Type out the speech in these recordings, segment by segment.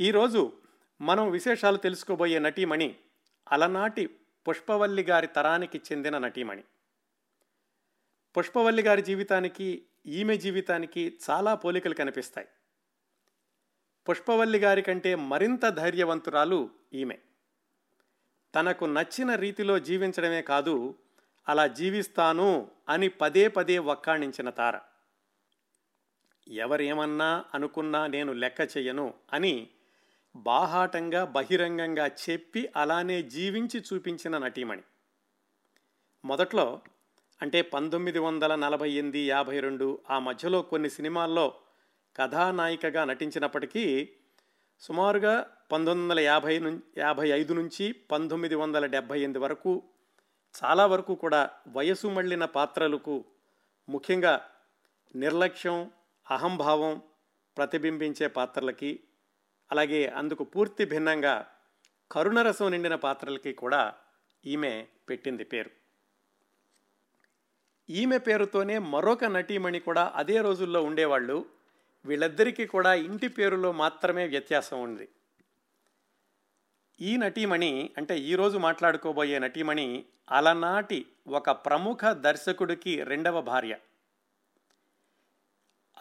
ఈరోజు మనం విశేషాలు తెలుసుకోబోయే నటీమణి అలనాటి పుష్పవల్లి గారి తరానికి చెందిన నటీమణి. పుష్పవల్లి గారి జీవితానికి ఈమె జీవితానికి చాలా పోలికలు కనిపిస్తాయి. పుష్పవల్లి గారి కంటే మరింత ధైర్యవంతురాలు ఈమె. తనకు నచ్చిన రీతిలో జీవించడమే కాదు అలా జీవిస్తాను అని పదే పదే వక్కాణించిన తార. ఎవరేమన్నా అనుకున్నా నేను లెక్క చెయ్యను అని బాహాటంగా బహిరంగంగా చెప్పి అలానే జీవించి చూపించిన నటీమణి. మొదట్లో అంటే పంతొమ్మిది వందల నలభై ఎనిమిది యాభై రెండు ఆ మధ్యలో కొన్ని సినిమాల్లో కథానాయికగా నటించినప్పటికీ సుమారుగా పంతొమ్మిది వందల యాభై ను యాభై ఐదు నుంచి పంతొమ్మిది వందల డెబ్భై ఎనిమిది వరకు చాలా వరకు కూడా వయసు మళ్ళిన పాత్రలకు ముఖ్యంగా నిర్లక్ష్యం అహంభావం ప్రతిబింబించే పాత్రలకి అలాగే అందుకు పూర్తి భిన్నంగా కరుణరసం నిండిన పాత్రలకి కూడా ఈమె పెట్టింది పేరు. ఈమె పేరుతోనే మరొక నటీమణి కూడా అదే రోజుల్లో ఉండేవాళ్ళు. వీళ్ళిద్దరికీ కూడా ఇంటి పేరులో మాత్రమే వ్యత్యాసం ఉంది. ఈ నటీమణి అంటే ఈరోజు మాట్లాడుకోబోయే నటీమణి అలనాటి ఒక ప్రముఖ దర్శకుడికి రెండవ భార్య.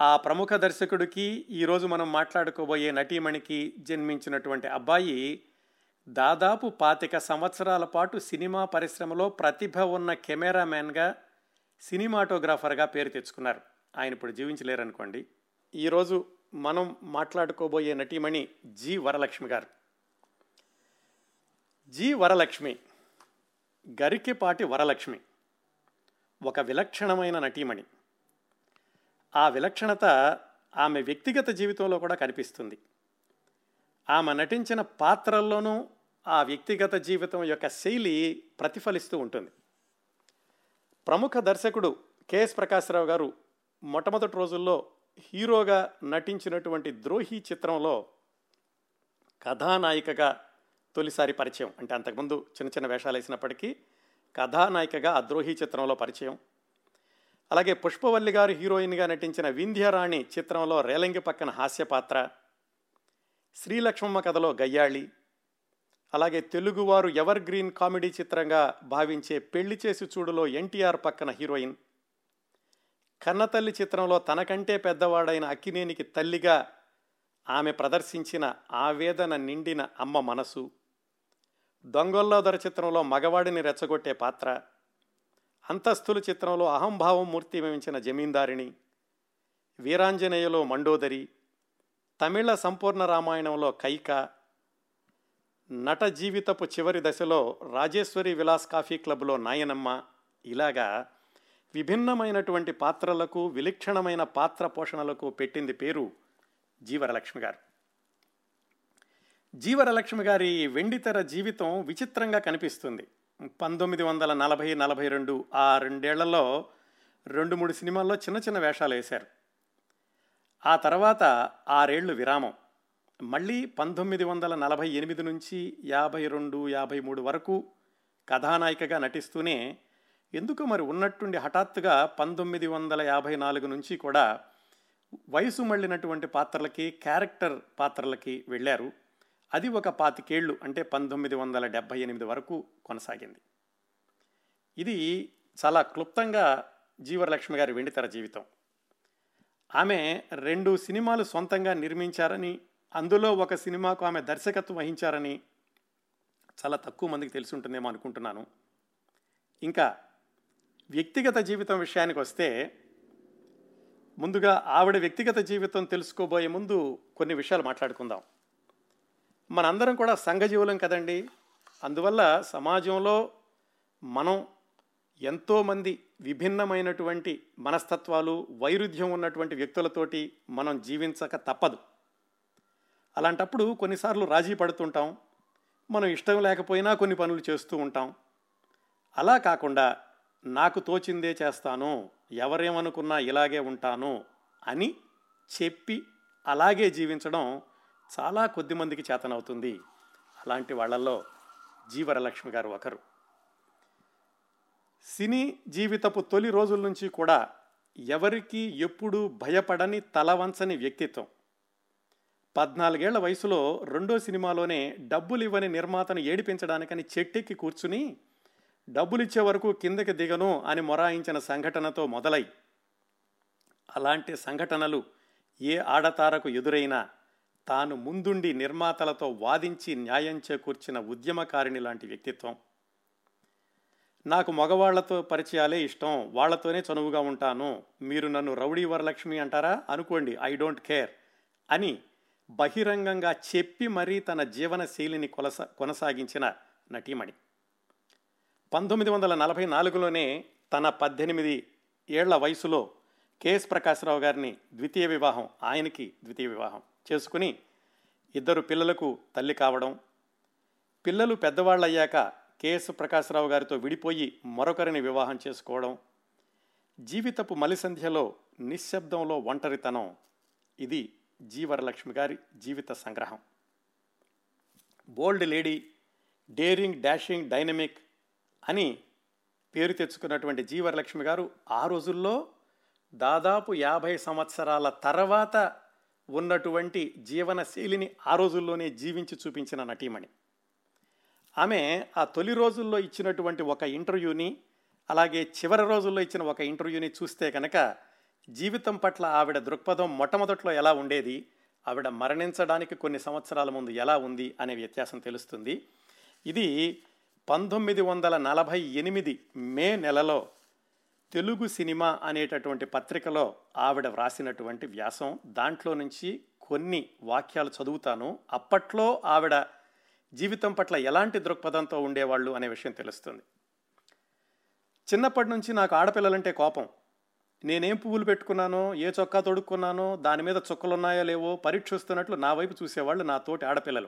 ఆ ప్రముఖ దర్శకుడికి ఈరోజు మనం మాట్లాడుకోబోయే నటీమణికి జన్మించినటువంటి అబ్బాయి దాదాపు పాతిక సంవత్సరాల పాటు సినిమా పరిశ్రమలో ప్రతిభ ఉన్న కెమెరామ్యాన్గా సినిమాటోగ్రాఫర్గా పేరు తెచ్చుకున్నారు. ఆయన ఇప్పుడు జీవించలేరనుకోండి. ఈరోజు మనం మాట్లాడుకోబోయే నటీమణి జి వరలక్ష్మి గారు. జి వరలక్ష్మి గరికెపాటి వరలక్ష్మి ఒక విలక్షణమైన నటీమణి. ఆ విలక్షణత ఆమె వ్యక్తిగత జీవితంలో కూడా కనిపిస్తుంది. ఆమె నటించిన పాత్రల్లోనూ ఆ వ్యక్తిగత జీవితం యొక్క శైలి ప్రతిఫలిస్తూ ఉంటుంది. ప్రముఖ దర్శకుడు కెఎస్ ప్రకాశ్రావు గారు మొట్టమొదటి రోజుల్లో హీరోగా నటించినటువంటి ద్రోహి చిత్రంలో కథానాయికగా తొలిసారి పరిచయం. అంటే అంతకుముందు చిన్న చిన్న వేషాలు వేసినప్పటికీ కథానాయికగా ఆ ద్రోహి చిత్రంలో పరిచయం. అలాగే పుష్పవల్లి గారు హీరోయిన్గా నటించిన వింధ్యరాణి చిత్రంలో రేలంగి పక్కన హాస్య పాత్ర శ్రీలక్ష్మమ్మ కథలో గయ్యాళి అలాగే తెలుగువారు ఎవర్ గ్రీన్ కామెడీ చిత్రంగా భావించే పెళ్ళి చేసి చూడులో ఎన్టీఆర్ పక్కన హీరోయిన్. కన్నతల్లి చిత్రంలో తనకంటే పెద్దవాడైన అక్కినేనికి తల్లిగా ఆమె ప్రదర్శించిన ఆవేదన నిండిన అమ్మ మనసు. దొంగల్లోదర చిత్రంలో మగవాడిని రెచ్చగొట్టే పాత్ర. అంతస్తులు చిత్రంలో అహంభావం మూర్తి వేయించిన జమీందారిణి వీరాంజనేయలో మండోదరి తమిళ సంపూర్ణ రామాయణంలో కైక నట జీవితపు చివరి దశలో రాజేశ్వరి విలాస్ కాఫీ క్లబ్లో నాయనమ్మ. ఇలాగా విభిన్నమైనటువంటి పాత్రలకు విలక్షణమైన పాత్ర పోషణలకు పెట్టింది పేరు జీవరలక్ష్మి గారు. జీవరలక్ష్మి గారి వెండితెర జీవితం విచిత్రంగా కనిపిస్తుంది. పంతొమ్మిది వందల నలభై నలభై రెండు ఆ రెండేళ్ళలో రెండు మూడు సినిమాల్లో చిన్న చిన్న వేషాలు వేశారు. ఆ తర్వాత ఆరేళ్ళు విరామం. మళ్ళీ పంతొమ్మిది వందల నలభై ఎనిమిది నుంచి యాభై రెండు యాభై మూడు వరకు కథానాయికగా నటిస్తూనే ఎందుకు మరి ఉన్నట్టుండి హఠాత్తుగా పంతొమ్మిది వందల యాభై నాలుగు నుంచి కూడా వయసు మళ్ళినటువంటి పాత్రలకి క్యారెక్టర్ పాత్రలకి వెళ్ళారు. అది ఒక పాతికేళ్ళు అంటే పంతొమ్మిది వందల డెబ్భై ఎనిమిది వరకు కొనసాగింది. ఇది చాలా క్లుప్తంగా జీవరలక్ష్మి గారి వెండితెర జీవితం. ఆమె రెండు సినిమాలు సొంతంగా నిర్మించారని అందులో ఒక సినిమాకు ఆమె దర్శకత్వం వహించారని చాలా తక్కువ మందికి తెలిసి ఉంటుందేమో అనుకుంటున్నాను. ఇంకా వ్యక్తిగత జీవితం విషయానికి వస్తే ముందుగా ఆవిడ వ్యక్తిగత జీవితం తెలుసుకోబోయే ముందు కొన్ని విషయాలు మాట్లాడుకుందాం. మనందరం కూడా సంఘజీవులం కదండి. అందువల్ల సమాజంలో మనం ఎంతోమంది విభిన్నమైనటువంటి మనస్తత్వాలు వైరుధ్యం ఉన్నటువంటి వ్యక్తులతోటి మనం జీవించక తప్పదు. అలాంటప్పుడు కొన్నిసార్లు రాజీ పడుతుంటాం. మనం ఇష్టం లేకపోయినా కొన్ని పనులు చేస్తూ ఉంటాం. అలా కాకుండా నాకు తోచిందే చేస్తాను ఎవరేమనుకున్నా ఇలాగే ఉంటాను అని చెప్పి అలాగే జీవించడం చాలా కొద్ది మందికి చేతనవుతుంది. అలాంటి వాళ్ళల్లో జీవరలక్ష్మి గారు ఒకరు. సినీ జీవితపు తొలి రోజుల నుంచి కూడా ఎవరికి ఎప్పుడూ భయపడని తలవంచని వ్యక్తిత్వం. పద్నాలుగేళ్ళ వయసులో రెండో సినిమాలోనే డబ్బులు ఇవ్వని నిర్మాతను ఏడిపించడానికని చెట్టెక్కి కూర్చుని డబ్బులిచ్చే వరకు కిందకి దిగను అని మొరాయించిన సంఘటనతో మొదలై. అలాంటి సంఘటనలు ఏ ఆడతారకు ఎదురైనా తాను ముందుండి నిర్మాతలతో వాదించి న్యాయం చేకూర్చిన ఉద్యమకారిణి లాంటి వ్యక్తిత్వం. నాకు మగవాళ్ళతో పరిచయాలే ఇష్టం వాళ్ళతోనే చనువుగా ఉంటాను. మీరు నన్ను రౌడీ వరలక్ష్మి అంటారా? అనుకోండి ఐ డోంట్ కేర్ అని బహిరంగంగా చెప్పి మరీ తన జీవన శైలిని కొలస కొనసాగించిన నటీమణి. పంతొమ్మిది వందల నలభై నాలుగులోనే తన పద్దెనిమిది ఏళ్ళ వయసులో కెఎస్ ప్రకాశ్రావు గారిని ద్వితీయ వివాహం ఆయనకి ద్వితీయ వివాహం. చేసుకుని ఇద్దరు పిల్లలకు తల్లి కావడం. పిల్లలు పెద్దవాళ్ళయ్యాక కెఎస్ ప్రకాశ్రావు గారితో విడిపోయి మరొకరిని వివాహం చేసుకోవడం. జీవితపు మలిసంధ్యలో నిశ్శబ్దంలో ఒంటరితనం. ఇది జీవరలక్ష్మి గారి జీవిత సంగ్రహం. Bold lady daring dashing dynamic అని పేరు తెచ్చుకున్నటువంటి జీవరలక్ష్మి గారు ఆ రోజుల్లో దాదాపు యాభై సంవత్సరాల తర్వాత ఉన్నటువంటి జీవనశైలిని ఆ రోజుల్లోనే జీవించి చూపించిన నటీమణి. ఆమె ఆ తొలి రోజుల్లో ఇచ్చినటువంటి ఒక ఇంటర్వ్యూని అలాగే చివరి రోజుల్లో ఇచ్చిన ఒక ఇంటర్వ్యూని చూస్తే కనుక జీవితం పట్ల ఆవిడ దృక్పథం మొట్టమొదట్లో ఎలా ఉండేది ఆవిడ మరణించడానికి కొన్ని సంవత్సరాల ముందు ఎలా ఉంది అనే వ్యత్యాసం తెలుస్తుంది. ఇది పంతొమ్మిది వందల నలభై ఎనిమిది మే నెలలో తెలుగు సినిమా అనేటటువంటి పత్రికలో ఆవిడ వ్రాసినటువంటి వ్యాసం. దాంట్లో నుంచి కొన్ని వాక్యాలు చదువుతాను. అప్పట్లో ఆవిడ జీవితం పట్ల ఎలాంటి దృక్పథంతో ఉండేవాళ్ళు అనే విషయం తెలుస్తుంది. చిన్నప్పటి నుంచి నాకు ఆడపిల్లలంటే కోపం. నేనేం పువ్వులు పెట్టుకున్నానో ఏ చొక్కా తొడుక్కున్నానో దాని మీద చుక్కలున్నాయో లేవో పరీక్షిస్తున్నట్లు నా వైపు చూసేవాళ్ళు నా తోటి ఆడపిల్లలు.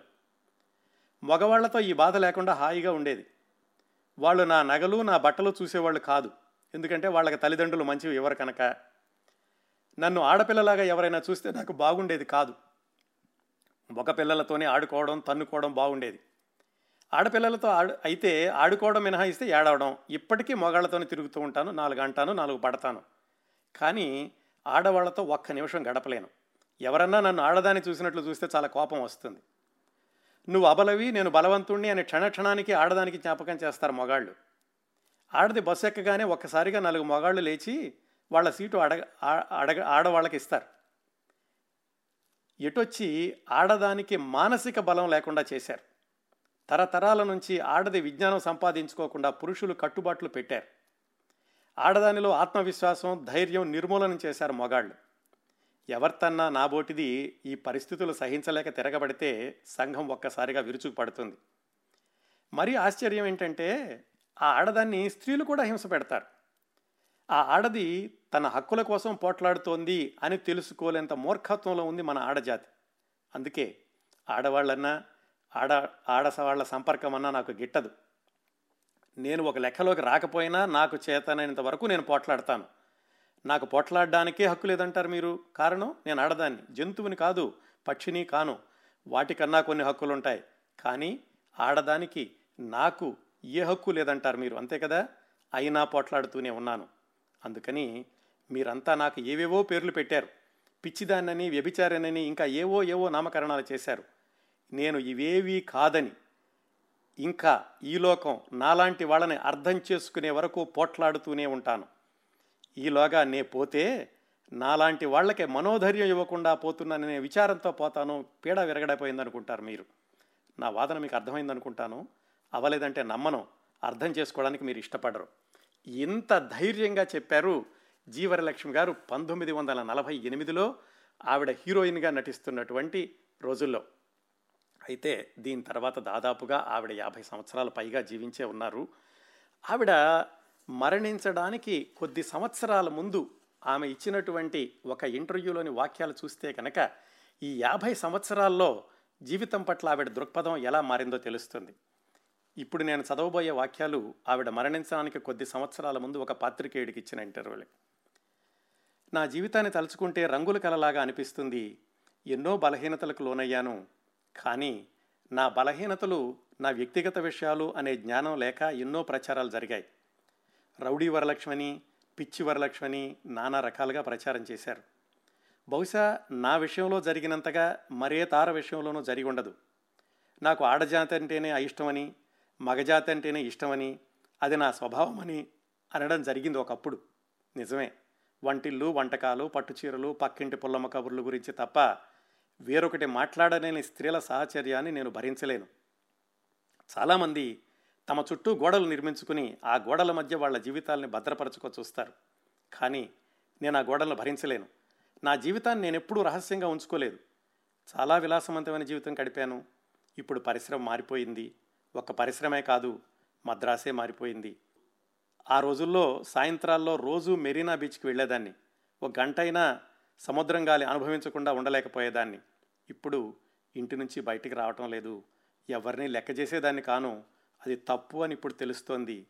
మగవాళ్ళతో ఈ బాధ లేకుండా హాయిగా ఉండేది. వాళ్ళు నా నగలు నా బట్టలు చూసేవాళ్ళు కాదు. ఎందుకంటే వాళ్ళకి తల్లిదండ్రులు మంచివి ఎవరు కనుక. నన్ను ఆడపిల్లలాగా ఎవరైనా చూస్తే నాకు బాగుండేది కాదు. ఒక పిల్లలతోనే ఆడుకోవడం తన్నుకోవడం బాగుండేది. ఆడపిల్లలతో ఆడు అయితే ఆడుకోవడం మినహాయిస్తే ఏడవడం. ఇప్పటికీ మొగాళ్ళతోనే తిరుగుతూ ఉంటాను. నాలుగు అంటాను నాలుగు పడతాను. కానీ ఆడవాళ్ళతో ఒక్క నిమిషం గడపలేను. ఎవరన్నా నన్ను ఆడదాన్ని చూసినట్లు చూస్తే చాలా కోపం వస్తుంది. నువ్వు అబలవి నేను బలవంతుణ్ణి అని క్షణక్షణానికి ఆడదానికి జ్ఞాపకం చేస్తారు మొగాళ్ళు. ఆడది బస్సు ఎక్కగానే ఒక్కసారిగా నాలుగు మగాళ్ళు లేచి వాళ్ళ సీటు అడగ అడగ ఆడవాళ్ళకి ఇస్తారు. ఎటొచ్చి ఆడదానికి మానసిక బలం లేకుండా చేశారు. తరతరాల నుంచి ఆడది విజ్ఞానం సంపాదించుకోకుండా పురుషులు కట్టుబాట్లు పెట్టారు. ఆడదానిలో ఆత్మవిశ్వాసం ధైర్యం నిర్మూలన చేశారు మొగాళ్ళు. ఎవరితన్నా నాబోటిది ఈ పరిస్థితులు సహించలేక తిరగబడితే సంఘం ఒక్కసారిగా విరుచుకు పడుతుంది మరీ ఆశ్చర్యం ఏంటంటే ఆ ఆడదాన్ని స్త్రీలు కూడా హింస పెడతారు. ఆ ఆడది తన హక్కుల కోసం పోట్లాడుతోంది అని తెలుసుకోలేంత మూర్ఖత్వంలో ఉంది మన ఆడజాతి. అందుకే ఆడవాళ్ళన్నా ఆడ ఆడసవాళ్ళ సంపర్కం అన్నా నాకు గిట్టదు. నేను ఒక లెక్కలోకి రాకపోయినా నాకు చేతనైనంత వరకు నేను పోట్లాడతాను. నాకు పోట్లాడడానికే హక్కు లేదంటారు మీరు. కారణం నేను ఆడదాన్ని జంతువుని కాదు పక్షిని కాను. వాటికన్నా కొన్ని హక్కులు ఉంటాయి కానీ ఆడదానికి నాకు ఏ హక్కు లేదంటారు మీరు అంతే కదా? అయినా పోట్లాడుతూనే ఉన్నాను. అందుకని మీరంతా నాకు ఏవేవో పేర్లు పెట్టారు. పిచ్చిదాన్నని వ్యభిచారనని ఇంకా ఏవో ఏవో నామకరణాలు చేశారు. నేను ఇవేవీ కాదని ఇంకా ఈ లోకం నాలాంటి వాళ్ళని అర్థం చేసుకునే వరకు పోట్లాడుతూనే ఉంటాను. ఈలోగా నే పోతే నాలాంటి వాళ్ళకి మనోధైర్యం ఇవ్వకుండా పోతున్నాననే విచారంతో పోతాను. పీడ విరగడైపోయిందనుకుంటారు మీరు. నా వాదన మీకు అర్థమైందనుకుంటాను. అవ్వలేదంటే నమ్మను. అర్థం చేసుకోవడానికి మీరు ఇష్టపడరు. ఇంత ధైర్యంగా చెప్పారు జీవరలక్ష్మి గారు పంతొమ్మిది వందల నలభై ఎనిమిదిలో ఆవిడ హీరోయిన్గా నటిస్తున్నటువంటి రోజుల్లో. అయితే దీని తర్వాత దాదాపుగా ఆవిడ యాభై సంవత్సరాల పైగా జీవించే ఉన్నారు. ఆవిడ మరణించడానికి కొద్ది సంవత్సరాల ముందు ఆమె ఇచ్చినటువంటి ఒక ఇంటర్వ్యూలోని వాక్యాలు చూస్తే కనుక ఈ యాభై సంవత్సరాల్లో జీవితం పట్ల ఆవిడ దృక్పథం ఎలా మారిందో తెలుస్తుంది. ఇప్పుడు నేను చదవబోయే వాక్యాలు ఆవిడ మరణించడానికి కొద్ది సంవత్సరాల ముందు ఒక పాత్రికేయుడికి ఇచ్చిన ఇంటర్వ్యూలే నా జీవితాన్ని తలుచుకుంటే రంగుల కలలాగా అనిపిస్తుంది. ఎన్నో బలహీనతలకు లోనయ్యాను. కానీ నా బలహీనతలు నా వ్యక్తిగత విషయాలు అనే జ్ఞానం లేక ఎన్నో ప్రచారాలు జరిగాయి. రౌడీ వరలక్ష్మణి పిచ్చి వరలక్ష్మణి నానా రకాలుగా ప్రచారం చేశారు. బహుశా నా విషయంలో జరిగినంతగా మరే తార విషయంలోనూ జరిగి ఉండదు. నాకు ఆడజాతి అంటేనే అయిష్టమని మగజాతి అంటేనే ఇష్టమని అది నా స్వభావమని అనడం జరిగింది ఒకప్పుడు. నిజమే. వంటిల్లు వంటకాలు పట్టుచీరలు పక్కింటి పుల్లమ్మ కబుర్లు గురించి తప్ప వేరొకటి మాట్లాడలేని స్త్రీల సాహచర్యాన్ని నేను భరించలేను. చాలామంది తమ చుట్టూ గోడలు నిర్మించుకుని ఆ గోడల మధ్య వాళ్ళ జీవితాల్ని భద్రపరచుకో చూస్తారు. కానీ నేను ఆ గోడలను భరించలేను. నా జీవితాన్ని నేను ఎప్పుడూ రహస్యంగా ఉంచుకోలేదు. చాలా విలాసవంతమైన జీవితం గడిపాను. ఇప్పుడు పరిశ్రమ మారిపోయింది. ఒక పరిశ్రమే కాదు మద్రాసే మారిపోయింది. ఆ రోజుల్లో సాయంత్రాల్లో రోజు మెరీనా బీచ్కి వెళ్ళేదాన్ని. ఒక గంట అయినా సముద్రం గాలి అనుభవించకుండా ఉండలేకపోయేదాన్ని. ఇప్పుడు ఇంటి నుంచి బయటికి రావటం లేదు. ఎవరిని లెక్క చేసేదాన్ని కాను. అది తప్పు అని ఇప్పుడు తెలుస్తోంది.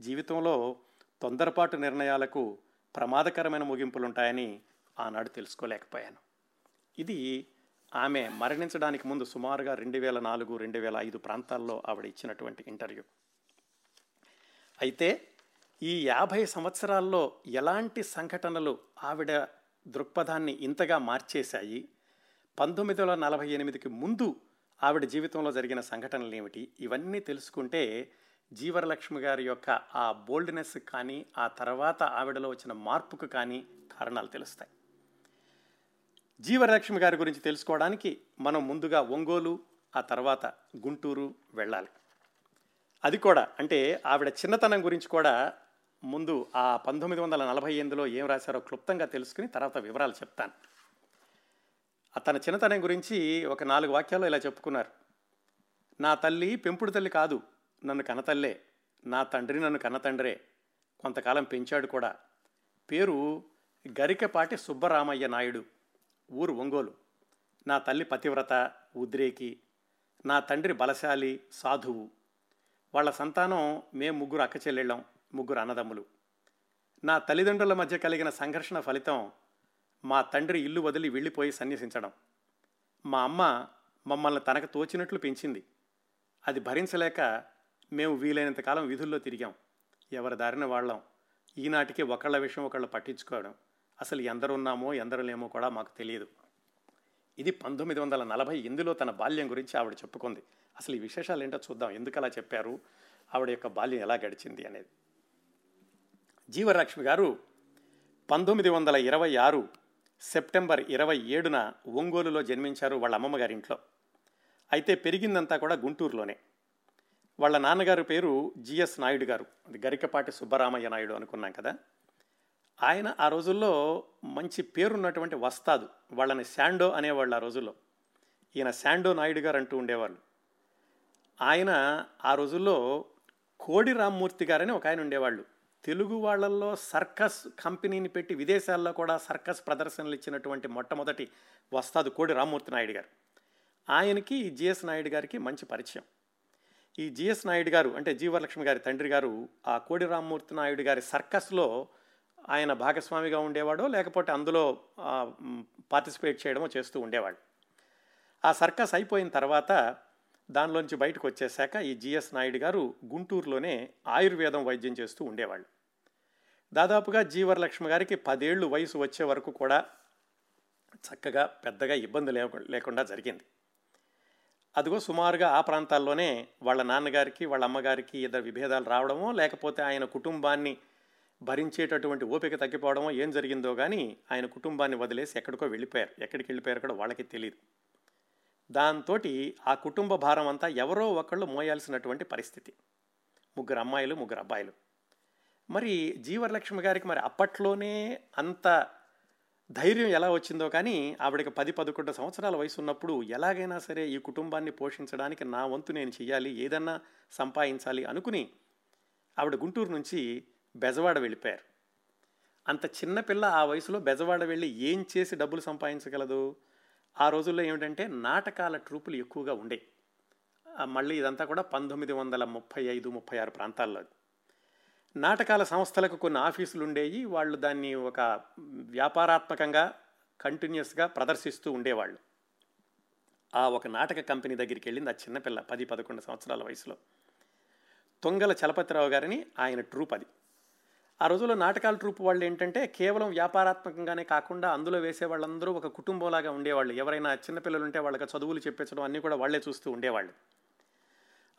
జీవితంలో తొందరపాటు నిర్ణయాలకు ప్రమాదకరమైన ముగింపులుంటాయని ఆనాడు తెలుసుకోలేకపోయాను. ఇది ఆమె మరణించడానికి ముందు సుమారుగా రెండు వేల నాలుగు రెండు వేల ఐదు ప్రాంతాల్లో ఆవిడ ఇచ్చినటువంటి ఇంటర్వ్యూ. అయితే ఈ యాభై సంవత్సరాల్లో ఎలాంటి సంఘటనలు ఆవిడ దృక్పథాన్ని ఇంతగా మార్చేశాయి? పంతొమ్మిది వందల నలభై ఎనిమిదికి ముందు ఆవిడ జీవితంలో జరిగిన సంఘటనలు ఏమిటి? ఇవన్నీ తెలుసుకుంటే జీవరలక్ష్మి గారి యొక్క ఆ బోల్డ్నెస్ కానీ ఆ తర్వాత ఆవిడలో వచ్చిన మార్పుకు కానీ కారణాలు తెలుస్తాయి. జీవలక్ష్మి గారి గురించి తెలుసుకోవడానికి మనం ముందుగా ఒంగోలు ఆ తర్వాత గుంటూరు వెళ్ళాలి. అది కూడా అంటే ఆవిడ చిన్నతనం గురించి కూడా ముందు ఆ పంతొమ్మిది వందల నలభై ఎనిమిదిలో ఏం రాశారో క్లుప్తంగా తెలుసుకుని తర్వాత వివరాలు చెప్తాను. తన చిన్నతనం గురించి ఒక నాలుగు వాక్యాలు ఇలా చెప్పుకున్నారు. నా తల్లి పెంపుడు తల్లి కాదు నన్ను కన్నతల్లే నా తండ్రి నన్ను కన్నతండ్రే కొంతకాలం పెంచాడు కూడా. పేరు గరికపాటి సుబ్బరామయ్య నాయుడు. ఊరు ఒంగోలు. నా తల్లి పతివ్రత ఉద్రేకి నా తండ్రి బలశాలి సాధువు. వాళ్ళ సంతానం మేము ముగ్గురు అక్క చెల్లెళ్ళం ముగ్గురు అన్నదమ్ములు. నా తల్లిదండ్రుల మధ్య కలిగిన సంఘర్షణ ఫలితం మా తండ్రి ఇల్లు వదిలి వెళ్ళిపోయి సన్యసించడం. మా అమ్మ మమ్మల్ని తనకు తోచినట్లు పెంచింది. అది భరించలేక మేము వీలైనంత కాలం విధుల్లో తిరిగాం. ఎవరి దారిన వాళ్ళం. ఈనాటికి ఒకళ్ళ విషయం ఒకళ్ళు పట్టించుకోవడం. అసలు ఎందరున్నామో ఎందరలేమో కూడా మాకు తెలియదు. ఇది పంతొమ్మిది వందల నలభై ఎనిమిదిలో తన బాల్యం గురించి ఆవిడ చెప్పుకుంది. అసలు ఈ విశేషాలు ఏంటో చూద్దాం. ఎందుకు అలా చెప్పారు? ఆవిడ యొక్క బాల్యం ఎలా గడిచింది అనేది. జీవలక్ష్మి గారు పంతొమ్మిది వందల ఇరవై ఆరు సెప్టెంబర్ ఇరవై ఏడున ఒంగోలులో జన్మించారు వాళ్ళ అమ్మమ్మగారి ఇంట్లో. అయితే పెరిగిందంతా కూడా గుంటూరులోనే. వాళ్ళ నాన్నగారు పేరు జిఎస్ నాయుడు గారు. అది గరికపాటి సుబ్బరామయ్య నాయుడు అనుకున్నాం కదా? ఆయన ఆ రోజుల్లో మంచి పేరున్నటువంటి వస్తాదు. వాళ్ళని శాండో అనేవాళ్ళు ఆ రోజుల్లో. ఈయన శాండో నాయుడు గారు అంటూ ఉండేవాళ్ళు. ఆయన ఆ రోజుల్లో కోడి రామ్మూర్తి గారని ఒక ఆయన ఉండేవాళ్ళు. తెలుగు వాళ్ళల్లో సర్కస్ కంపెనీని పెట్టి విదేశాల్లో కూడా సర్కస్ ప్రదర్శనలు ఇచ్చినటువంటి మొట్టమొదటి వస్తాదు కోడి రామ్మూర్తి నాయుడు గారు. ఆయనకి ఈ జిఎస్ నాయుడు గారికి మంచి పరిచయం. ఈ జిఎస్ నాయుడు గారు అంటే జీవలక్ష్మి గారి తండ్రి గారు ఆ కోడి రామ్మూర్తి నాయుడు గారి సర్కస్లో ఆయన భాగస్వామిగా ఉండేవాడో లేకపోతే అందులో పార్టిసిపేట్ చేయడమో చేస్తూ ఉండేవాడు. ఆ సర్కస్ అయిపోయిన తర్వాత దానిలోంచి బయటకు వచ్చేశాక ఈ జిఎస్ నాయుడు గారు గుంటూరులోనే ఆయుర్వేదం వైద్యం చేస్తూ ఉండేవాళ్ళు. దాదాపుగా జీవరలక్ష్మి గారికి పదేళ్ళు వయసు వచ్చే వరకు కూడా చక్కగా పెద్దగా ఇబ్బంది లేకుండా జరిగింది. అదిగో సుమారుగా ఆ ప్రాంతాల్లోనే వాళ్ళ నాన్నగారికి వాళ్ళ అమ్మగారికి ఇద్దరు విభేదాలు రావడమో లేకపోతే ఆయన కుటుంబాన్ని భరించేటటువంటి ఓపిక తగ్గిపోవడం ఏం జరిగిందో కానీ ఆయన కుటుంబాన్ని వదిలేసి ఎక్కడికో వెళ్ళిపోయారు. ఎక్కడికి వెళ్ళిపోయారు కూడా వాళ్ళకి తెలియదు దాంతో ఆ కుటుంబ భారం అంతా ఎవరో ఒకళ్ళు మోయాల్సినటువంటి పరిస్థితి. ముగ్గురు అమ్మాయిలు ముగ్గురు అబ్బాయిలు. మరి జీవరలక్ష్మి గారికి మరి అప్పట్లోనే అంత ధైర్యం ఎలా వచ్చిందో కానీ ఆవిడకి పది పదకొండు సంవత్సరాల వయసు ఉన్నప్పుడు ఎలాగైనా సరే ఈ కుటుంబాన్ని పోషించడానికి నా వంతు నేను చేయాలి ఏదన్నా సంపాదించాలి అనుకుని ఆవిడ గుంటూరు నుంచి బెజవాడ వెళ్ళిపోయారు. అంత చిన్నపిల్ల ఆ వయసులో బెజవాడ వెళ్ళి ఏం చేసి డబ్బులు సంపాదించగలదు? ఆ రోజుల్లో ఏమిటంటే నాటకాల ట్రూపులు ఎక్కువగా ఉండే. మళ్ళీ ఇదంతా కూడా పంతొమ్మిది వందల ముప్పై ఐదు ముప్పై ఆరు ప్రాంతాల్లో. నాటకాల సంస్థలకు కొన్ని ఆఫీసులు ఉండేవి వాళ్ళు దాన్ని ఒక వ్యాపారాత్మకంగా కంటిన్యూస్గా ప్రదర్శిస్తూ ఉండేవాళ్ళు. ఆ ఒక నాటక కంపెనీ దగ్గరికి వెళ్ళింది ఆ చిన్నపిల్ల పది పదకొండు సంవత్సరాల వయసులో. తొంగల చలపతిరావు గారిని ఆయన ట్రూప్ అది. ఆ రోజుల్లో నాటకాల ట్రూప్ వాళ్ళు ఏంటంటే కేవలం వ్యాపారాత్మకంగానే కాకుండా అందులో వేసే వాళ్ళందరూ ఒక కుటుంబంలాగా ఉండేవాళ్ళు. ఎవరైనా చిన్నపిల్లలు ఉంటే వాళ్ళకి చదువులు చెప్పించడం అన్నీ కూడా వాళ్ళే చూస్తూ ఉండేవాళ్ళు.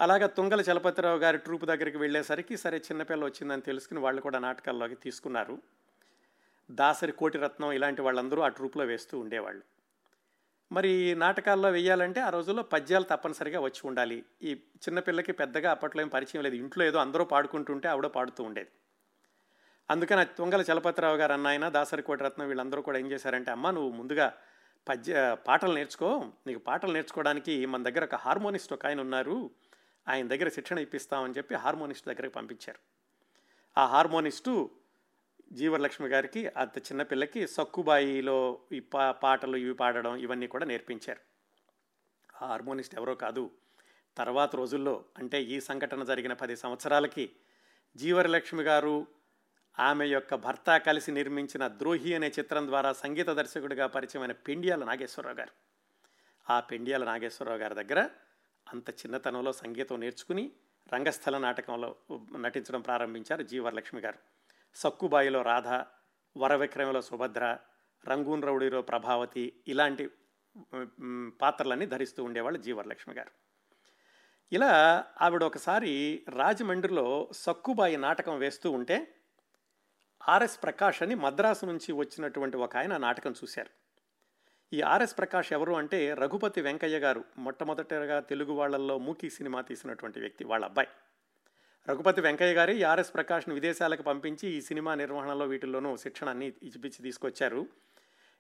అలాగా తుంగల చలపతిరావు గారి ట్రూప్ దగ్గరికి వెళ్ళేసరికి సరే చిన్నపిల్ల వచ్చిందని తెలుసుకుని వాళ్ళు కూడా నాటకాల్లోకి తీసుకున్నారు. దాసరి కోటిరత్నం ఇలాంటి వాళ్ళందరూ ఆ ట్రూప్లో వేస్తూ ఉండేవాళ్ళు. మరి నాటకాల్లో వెయ్యాలంటే ఆ రోజుల్లో పద్యాలు తప్పనిసరిగా వచ్చి ఉండాలి. ఈ చిన్నపిల్లకి పెద్దగా అప్పట్లో ఏం పరిచయం లేదు. ఇంట్లో ఏదో అందరూ పాడుకుంటుంటే ఆవిడ పాడుతూ ఉండేది. అందుకని తుంగల చలపతిరావు గారు అన్నాయన దాసరి రత్నం వీళ్ళందరూ కూడా ఏం చేశారంటే అమ్మ నువ్వు ముందుగా పద్య పాటలు నేర్చుకో. నీకు పాటలు నేర్చుకోవడానికి మన దగ్గర ఒక హార్మోనిస్ట్ ఒక ఆయన ఉన్నారు. ఆయన దగ్గర శిక్షణ ఇప్పిస్తామని చెప్పి హార్మోనిస్ట్ దగ్గరికి పంపించారు. ఆ హార్మోనిస్టు జీవలక్ష్మి గారికి అంత చిన్నపిల్లకి సక్కుబాయిలో ఈ పా పాటలు ఇవి పాడడం ఇవన్నీ కూడా నేర్పించారు. ఆ హార్మోనిస్ట్ ఎవరో కాదు. తర్వాత రోజుల్లో అంటే ఈ సంఘటన జరిగిన పది సంవత్సరాలకి జీవరలక్ష్మి గారు ఆమె యొక్క భర్త కలిసి నిర్మించిన ద్రోహి అనే చిత్రం ద్వారా సంగీత దర్శకుడిగా పరిచయమైన పెండియాల నాగేశ్వరరావు గారు. ఆ పెండియాల నాగేశ్వరరావు గారి దగ్గర అంత చిన్నతనంలో సంగీతం నేర్చుకుని రంగస్థల నాటకంలో నటించడం ప్రారంభించారు జీవరలక్ష్మి గారు. సక్కుబాయిలో రాధ వరవిక్రమలో సుభద్ర రంగూన్ రౌడీలో ప్రభావతి ఇలాంటి పాత్రలన్నీ ధరిస్తూ ఉండేవాళ్ళు జీవరలక్ష్మి గారు. ఇలా ఆవిడ ఒకసారి రాజమండ్రిలో సక్కుబాయి నాటకం వేస్తూ ఉంటే ఆర్ఎస్ ప్రకాష్ అని మద్రాసు నుంచి వచ్చినటువంటి ఒక ఆయన నాటకం చూశారు. ఈ ఆర్ఎస్ ప్రకాష్ ఎవరు అంటే రఘుపతి వెంకయ్య గారు మొట్టమొదటిగా తెలుగు వాళ్ళల్లో మూకీ సినిమా తీసినటువంటి వ్యక్తి వాళ్ళ అబ్బాయి. రఘుపతి వెంకయ్య గారి ఆర్ఎస్ ప్రకాష్ను విదేశాలకు పంపించి ఈ సినిమా నిర్వహణలో వీటిల్లోనూ శిక్షణ అన్ని ఇచ్చిపిచ్చి తీసుకొచ్చారు.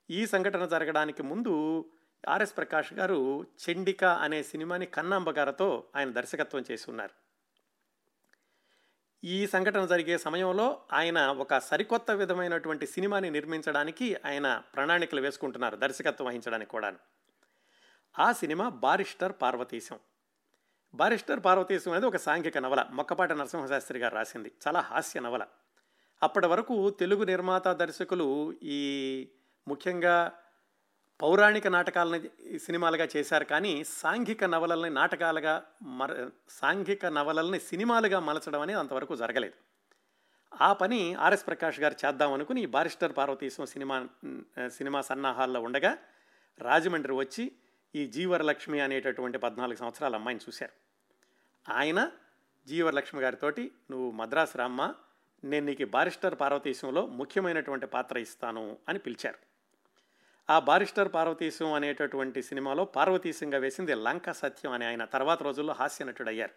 ఈ సంఘటన జరగడానికి ముందు ఆర్ఎస్ ప్రకాష్ గారు చెండిక అనే సినిమాని కన్నాంబ గారితో ఆయన దర్శకత్వం చేసి ఉన్నారు. ఈ సంఘటన జరిగే సమయంలో ఆయన ఒక సరికొత్త విధమైనటువంటి సినిమాని నిర్మించడానికి ఆయన ప్రణాళికలు వేసుకుంటున్నారు దర్శకత్వం వహించడానికి కూడా ఆ cinema barrister Parvateesam. Barrister Parvateesam అనేది ఒక సాంఘిక నవల మొక్కపాటి నరసింహశాస్త్రి గారు రాసింది. చాలా హాస్య నవల. అప్పటి వరకు తెలుగు నిర్మాత దర్శకులు ఈ ముఖ్యంగా పౌరాణిక నాటకాలని సినిమాలుగా చేశారు. కానీ సాంఘిక నవలల్ని నాటకాలుగా మర సాంఘిక నవలల్ని సినిమాలుగా మలచడం అనేది అంతవరకు జరగలేదు. ఆ పని ఆర్ఎస్ ప్రకాష్ గారు చేద్దాం అనుకుని బారిస్టర్ పార్వతీశం సినిమా సినిమా సన్నాహాల్లో ఉండగా రాజమండ్రి వచ్చి ఈ జీవరలక్ష్మి అనేటటువంటి పద్నాలుగు సంవత్సరాల అమ్మాయిని చూశారు. ఆయన జీవరలక్ష్మి గారితోటి నువ్వు మద్రాసు రామ్మ నేను నీకు బారిస్టర్ పార్వతీశంలో ముఖ్యమైనటువంటి పాత్ర ఇస్తాను అని పిలిచారు. ఆ బారిస్టర్ పార్వతీశం అనేటటువంటి సినిమాలో పార్వతీశంగా వేసింది లంక సత్యం అని ఆయన తర్వాత రోజుల్లో హాస్య నటుడయ్యారు.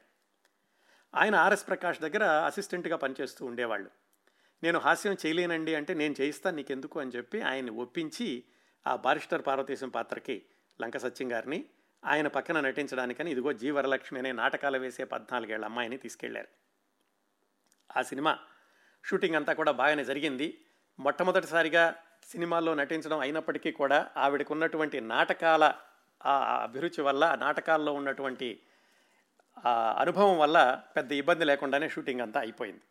ఆయన ఆర్ఎస్ ప్రకాష్ దగ్గర అసిస్టెంట్గా పనిచేస్తూ ఉండేవాళ్ళు. నేను హాస్యం చేయలేనండి అంటే నేను చేయిస్తాను నీకెందుకు అని చెప్పి ఆయన్ని ఒప్పించి ఆ బారిస్టర్ పార్వతీశం పాత్రకి లంక సత్యం గారిని ఆయన పక్కన నటించడానికని ఇదిగో జీవరలక్ష్మి అనే నాటకాలు వేసే పద్నాలుగేళ్ళ అమ్మాయిని తీసుకెళ్ళారు. ఆ సినిమా షూటింగ్ అంతా కూడా బాగానే జరిగింది. మొట్టమొదటిసారిగా సినిమాల్లో నటించడం అయినప్పటికీ కూడా ఆవిడకు ఉన్నటువంటి నాటకాల ఆ అభిరుచి వల్ల నాటకాల్లో ఉన్నటువంటి అనుభవం వల్ల పెద్ద ఇబ్బంది లేకుండానే షూటింగ్ అంతా అయిపోయింది.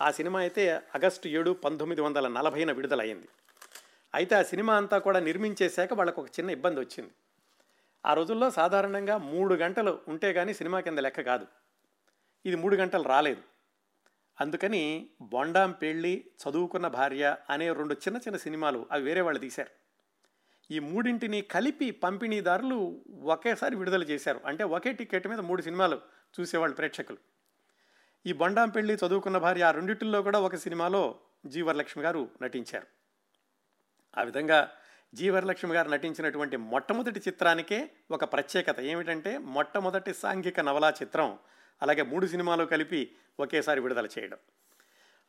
ఆ సినిమా అయితే ఆగస్టు ఏడు పంతొమ్మిది వందల నలభైన విడుదలయ్యింది. అయితే ఆ సినిమా అంతా కూడా నిర్మించేశాక వాళ్ళకు ఒక చిన్న ఇబ్బంది వచ్చింది. ఆ రోజుల్లో సాధారణంగా మూడు గంటలు ఉంటే కానీ సినిమా కింద లెక్క కాదు. ఇది మూడు గంటలు రాలేదు. అందుకని బొండాం పెళ్ళి చదువుకున్న భార్య అనే రెండు చిన్న చిన్న సినిమాలు అవి వేరే వాళ్ళు తీశారు. ఈ మూడింటిని కలిపి పంపిణీదారులు ఒకేసారి విడుదల చేశారు. అంటే ఒకే టికెట్ మీద మూడు సినిమాలు చూసేవాళ్ళు ప్రేక్షకులు. ఈ బొండాం పెళ్ళి చదువుకున్న భార్య ఆ రెండింటిల్లో కూడా ఒక సినిమాలో జీవరలక్ష్మి గారు నటించారు. ఆ విధంగా జీవరలక్ష్మి గారు నటించినటువంటి మొట్టమొదటి చిత్రానికే ఒక ప్రత్యేకత. ఏమిటంటే మొట్టమొదటి సాంఘిక నవలా చిత్రం. అలాగే మూడు సినిమాలు కలిపి ఒకేసారి విడుదల చేయడం.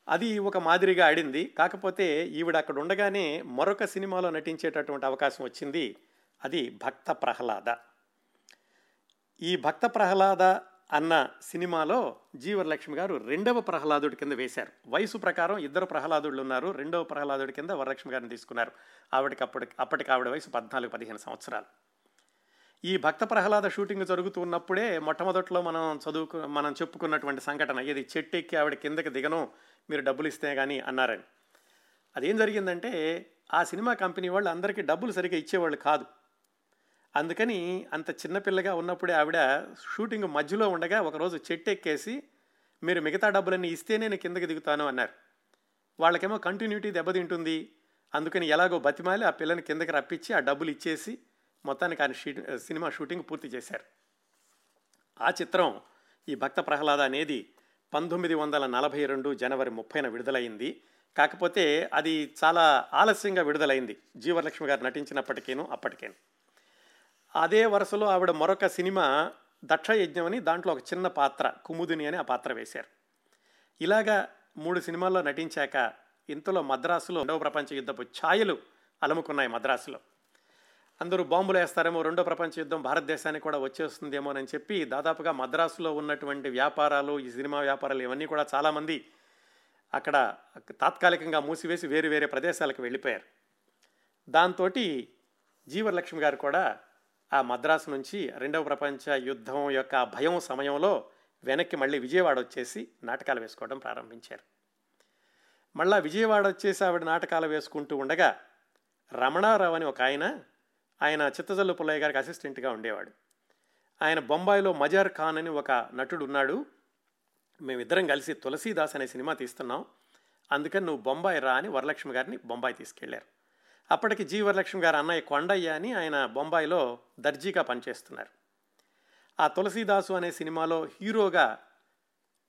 అది ఒక మాదిరిగా ఆడింది. కాకపోతే ఈవిడ అక్కడ ఉండగానే మరొక సినిమాలో నటించేటటువంటి అవకాశం వచ్చింది. అది భక్త ప్రహ్లాద. ఈ భక్త ప్రహ్లాద అన్న సినిమాలో జీవరలక్ష్మి గారు రెండవ ప్రహ్లాదుడి కింద వేశారు. వయసు ప్రకారం ఇద్దరు ప్రహ్లాదుడులు ఉన్నారు. రెండవ ప్రహ్లాదుడి కింద వరలక్ష్మి గారిని తీసుకున్నారు. ఆవిడకి అప్పటికి అప్పటికి ఆవిడ వయసు పద్నాలుగు పదిహేను సంవత్సరాలు. ఈ భక్త ప్రహ్లాద షూటింగ్ జరుగుతున్నప్పుడే మొట్టమొదట్లో మనం చదువుకు మనం చెప్పుకున్నటువంటి సంఘటన. ఇది చెట్టు ఎక్కి ఆవిడ కిందకి దిగను మీరు డబ్బులు ఇస్తే కానీ అన్నారని. అదేం జరిగిందంటే ఆ సినిమా కంపెనీ వాళ్ళు అందరికీ డబ్బులు సరిగ్గా ఇచ్చేవాళ్ళు కాదు. అందుకని అంత చిన్నపిల్లగా ఉన్నప్పుడే ఆవిడ షూటింగ్ మధ్యలో ఉండగా ఒకరోజు చెట్టు ఎక్కేసి మీరు మిగతా డబ్బులన్నీ ఇస్తేనే నేను కిందకి దిగుతాను అన్నారు. వాళ్ళకేమో కంటిన్యూటీ దెబ్బతింటుంది. అందుకని ఎలాగో బతిమాలి ఆ పిల్లని కిందకి రప్పించి ఆ డబ్బులు ఇచ్చేసి మొత్తానికి ఆయన షీ సినిమా షూటింగ్ పూర్తి చేశారు. ఆ చిత్రం ఈ భక్త ప్రహ్లాద అనేది పంతొమ్మిది వందల నలభై రెండు జనవరి ముప్పైన విడుదలైంది. కాకపోతే అది చాలా ఆలస్యంగా విడుదలైంది. జీవలక్ష్మి గారు నటించినప్పటికేను అప్పటికేను. అదే వరుసలో ఆవిడ మరొక సినిమా దక్షయజ్ఞం అని దాంట్లో ఒక చిన్న పాత్ర కుముదిని అని ఆ పాత్ర వేశారు. ఇలాగా మూడు సినిమాల్లో నటించాక ఇంతలో మద్రాసులో రెండవ ప్రపంచ యుద్ధపు ఛాయలు అలముకున్నాయి మద్రాసులో. అందరూ బాంబులు వేస్తారేమో రెండో ప్రపంచ యుద్ధం భారతదేశానికి కూడా వచ్చేస్తుందేమో అని చెప్పి దాదాపుగా మద్రాసులో ఉన్నటువంటి వ్యాపారాలు ఈ సినిమా వ్యాపారాలు ఇవన్నీ కూడా చాలామంది అక్కడ తాత్కాలికంగా మూసివేసి వేరు వేరే ప్రదేశాలకు వెళ్ళిపోయారు. దాంతో జీవలక్ష్మి గారు కూడా ఆ మద్రాసు నుంచి రెండవ ప్రపంచ యుద్ధం యొక్క భయం సమయంలో వెనక్కి మళ్ళీ విజయవాడ వచ్చేసి నాటకాలు వేసుకోవడం ప్రారంభించారు. మళ్ళా విజయవాడ వచ్చేసి ఆవిడ నాటకాలు వేసుకుంటూ ఉండగా రమణారావు అని ఒక ఆయన ఆయన చిత్తజల్లు పుల్లయ్య గారికి అసిస్టెంట్గా ఉండేవాడు. ఆయన బొంబాయిలో మజార్ ఖాన్ అని ఒక నటుడు ఉన్నాడు. మేమిద్దరం కలిసి తులసీదాస్ అనే సినిమా తీస్తున్నాం. అందుకని నువ్వు బొంబాయి రా అని వరలక్ష్మి గారిని బొంబాయి తీసుకెళ్ళారు. అప్పటికి జీ వరలక్ష్మి గారు అన్నయ్య కొండయ్య అని ఆయన బొంబాయిలో దర్జీగా పనిచేస్తున్నారు. ఆ తులసీదాసు అనే సినిమాలో హీరోగా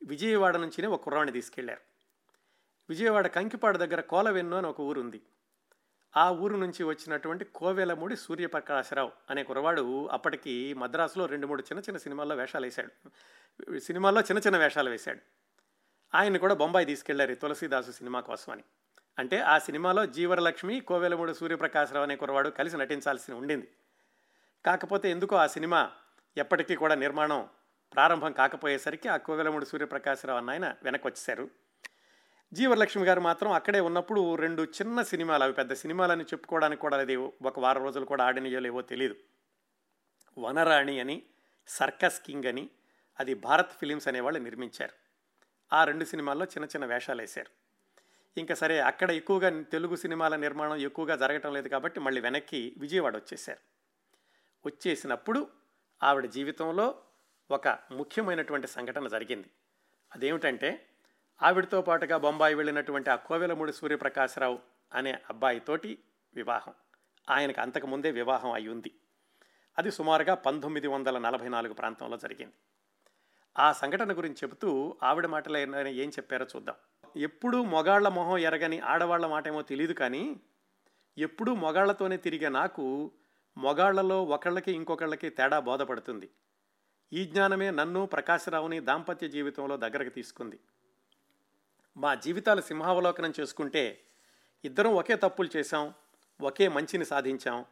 విజయవాడ నుంచినే ఒక కుర్రాన్ని తీసుకెళ్ళారు. విజయవాడ కంకిపాడు దగ్గర కోలవెన్ను అని ఒక ఊరు ఉంది ఆ ఊరు నుంచి వచ్చినటువంటి కోవెలముడి సూర్యప్రకాశరావు అనే కురవాడు అప్పటికి మద్రాసులో రెండు మూడు చిన్న చిన్న సినిమాల్లో వేషాలు వేశాడు. సినిమాల్లో చిన్న చిన్న వేషాలు వేశాడు. ఆయన కూడా బొంబాయి తీసుకెళ్ళారు తులసీదాసు సినిమా కోసమని. అంటే ఆ సినిమాలో జీవరలక్ష్మి కోవెలమూడి సూర్యప్రకాశరావు అనే కురవాడు కలిసి నటించాల్సి ఉండింది. కాకపోతే ఎందుకో ఆ సినిమా ఎప్పటికీ కూడా నిర్మాణం ప్రారంభం కాకపోయేసరికి ఆ కోవెలమూడి సూర్యప్రకాశరావు అన్న ఆయన వెనక్కి వచ్చేశారు జీవలక్ష్మి గారు మాత్రం అక్కడే ఉన్నప్పుడు రెండు చిన్న సినిమాలు అవి పెద్ద సినిమాలని చెప్పుకోవడానికి కూడా అది ఒక వారం రోజులు కూడా ఆడినయో లేవో తెలియదు వనరాణి అని సర్కస్ కింగ్ అని అది భారత్ ఫిలిమ్స్ అనేవాళ్ళు నిర్మించారు. ఆ రెండు సినిమాల్లో చిన్న చిన్న వేషాలు వేశారు. ఇంకా సరే అక్కడ ఎక్కువగా తెలుగు సినిమాల నిర్మాణం ఎక్కువగా జరగటం లేదు కాబట్టి మళ్ళీ వెనక్కి విజయవాడ వచ్చేసారు వచ్చేసినప్పుడు ఆవిడ జీవితంలో ఒక ముఖ్యమైనటువంటి సంఘటన జరిగింది. అదేమిటంటే ఆవిడతో పాటుగా బొంబాయి వెళ్ళినటువంటి ఆ కోవెలమూడి సూర్యప్రకాశరావు అనే అబ్బాయితోటి వివాహం. ఆయనకు అంతకుముందే వివాహం అయి ఉంది అది సుమారుగా పంతొమ్మిది వందల నలభై నాలుగు ప్రాంతంలో జరిగింది. ఆ సంఘటన గురించి చెబుతూ ఆవిడ మాటలు ఏం చెప్పారో చూద్దాం. ఎప్పుడూ మొగాళ్ళ మొహం ఎరగని ఆడవాళ్ళ మాట ఏమో తెలియదు కానీ ఎప్పుడూ మొగాళ్ళతోనే తిరిగే నాకు మొగాళ్ళలో ఒకళ్ళకి ఇంకొకళ్ళకి తేడా బోధపడుతుంది. ఈ జ్ఞానమే నన్ను ప్రకాశరావుని దాంపత్య జీవితంలో దగ్గరకు తీసుకుంది. మా జీవితాలు సింహావలోకనం చేసుకుంటే ఇద్దరం ఒకే తప్పులు చేశాం ఒకే మంచిని సాధించాం.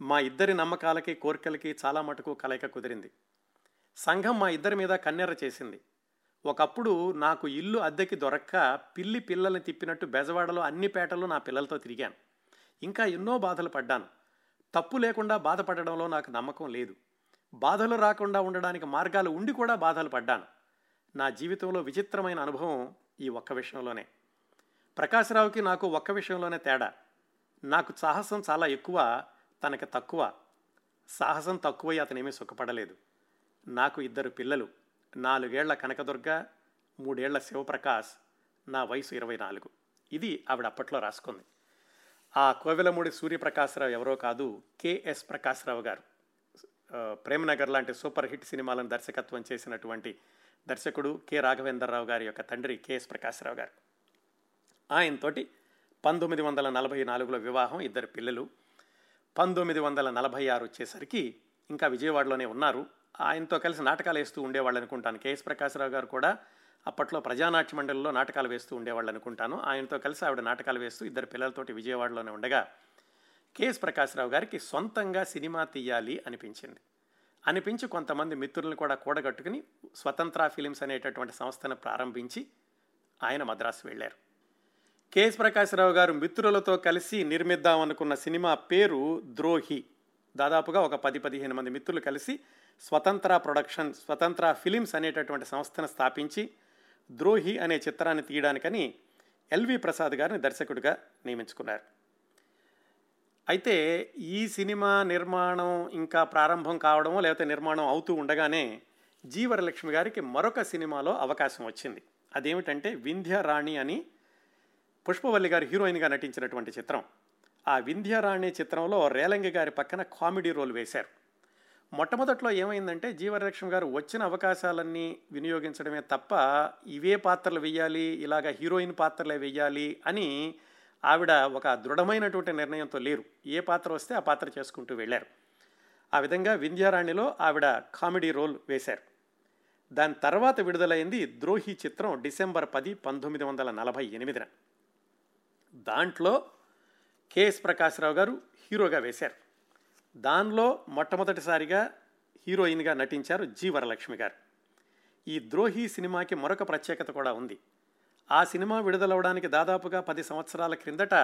మా ఇద్దరి నమ్మకాలకి కోరికలకి చాలా మటుకు కలయిక కుదిరింది. సంఘం మా ఇద్దరి మీద కన్నెర్ర చేసింది. ఒకప్పుడు నాకు ఇల్లు అద్దెకి దొరక్క పిల్లి పిల్లల్ని తిప్పినట్టు బెజవాడలో అన్ని పేటలు నా పిల్లలతో తిరిగాను. ఇంకా ఎన్నో బాధలు పడ్డాను. తప్పు లేకుండా బాధపడడంలో నాకు నమ్మకం లేదు. బాధలు రాకుండా ఉండడానికి మార్గాలు ఉండి కూడా బాధలు పడ్డాను. నా జీవితంలో విచిత్రమైన అనుభవం ఈ ఒక్క విషయంలోనే. ప్రకాశరావుకి నాకు ఒక్క విషయంలోనే తేడా. నాకు సాహసం చాలా ఎక్కువ తనకి తక్కువ. సాహసం తక్కువై అతనేమీ సుఖపడలేదు. నాకు ఇద్దరు పిల్లలు. నాలుగేళ్ళ కనకదుర్గ మూడేళ్ళ శివప్రకాష్ నా వయసు ఇరవై నాలుగు. ఇది ఆవిడ అప్పట్లో రాసుకుంది. ఆ కోవెలమూడి సూర్యప్రకాశ్రావు ఎవరో కాదు కెఎస్ ప్రకాశ్రావు గారు. ప్రేమనగర్ లాంటి సూపర్ హిట్ సినిమాలను దర్శకత్వం చేసినటువంటి దర్శకుడు కె రాఘవేంద్రరావు గారి యొక్క తండ్రి కెఎస్ ప్రకాశ్రావు గారు. ఆయనతోటి పంతొమ్మిది వందల నలభై నాలుగులో వివాహం ఇద్దరు పిల్లలు. పంతొమ్మిది వందల నలభై ఆరు వచ్చేసరికి ఇంకా విజయవాడలోనే ఉన్నారు. ఆయనతో కలిసి నాటకాలు వేస్తూ ఉండేవాళ్ళు అనుకుంటాను. కేఎస్ ప్రకాశ్రావు గారు కూడా అప్పట్లో ప్రజానాట్య మండలిలో నాటకాలు వేస్తూ ఉండేవాళ్ళు అనుకుంటాను. ఆయనతో కలిసి ఆవిడ నాటకాలు వేస్తూ ఇద్దరు పిల్లలతోటి విజయవాడలోనే ఉండగా కేఎస్ ప్రకాశ్రావు గారికి సొంతంగా సినిమా తీయాలి అనిపించింది. అనిపించి కొంతమంది మిత్రులను కూడా కూడగట్టుకుని స్వతంత్ర ఫిలిమ్స్ అనేటటువంటి సంస్థను ప్రారంభించి ఆయన మద్రాసు వెళ్ళారు. కెఎస్ ప్రకాశ్రావు గారు మిత్రులతో కలిసి నిర్మిద్దామనుకున్న సినిమా పేరు ద్రోహి. దాదాపుగా ఒక పది పదిహేను మంది మిత్రులు కలిసి స్వతంత్ర ప్రొడక్షన్ స్వతంత్ర ఫిలిమ్స్ అనేటటువంటి సంస్థను స్థాపించి ద్రోహి అనే చిత్రాన్ని తీయడానికని ఎల్వి ప్రసాద్ గారిని దర్శకుడిగా నియమించుకున్నారు. అయితే ఈ సినిమా నిర్మాణం ఇంకా ప్రారంభం కావడమో లేకపోతే నిర్మాణం అవుతూ ఉండగానే జీవరలక్ష్మి గారికి మరొక సినిమాలో అవకాశం వచ్చింది. అదేమిటంటే వింధ్య రాణి అని పుష్పవల్లి గారు హీరోయిన్గా నటించినటువంటి చిత్రం. ఆ వింధ్యారాణి చిత్రంలో రేలంగి గారి పక్కన కామెడీ రోల్ వేశారు. మొట్టమొదట్లో ఏమైందంటే జీవరలక్ష్మి గారు వచ్చిన అవకాశాలన్నీ వినియోగించడమే తప్ప ఇవే పాత్రలు వెయ్యాలి ఇలాగ హీరోయిన్ పాత్రలే వెయ్యాలి అని ఆవిడ ఒక దృఢమైనటువంటి నిర్ణయంతో లేరు. ఏ పాత్ర వస్తే ఆ పాత్ర చేసుకుంటూ వెళ్ళారు. ఆ విధంగా వింధ్యారాణిలో ఆవిడ కామెడీ రోల్ వేశారు. దాని తర్వాత విడుదలైంది ద్రోహి చిత్రం డిసెంబర్ పది పంతొమ్మిది వందల నలభై ఎనిమిదిన. దాంట్లో కెఎస్ ప్రకాశ్రావు గారు హీరోగా వేశారు. దానిలో మొట్టమొదటిసారిగా హీరోయిన్గా నటించారు జీ వరలక్ష్మి గారు. ఈ ద్రోహి సినిమాకి మరొక ప్రత్యేకత కూడా ఉంది. ఆ సినిమా విడుదలవడానికి దాదాపుగా పది సంవత్సరాల క్రిందట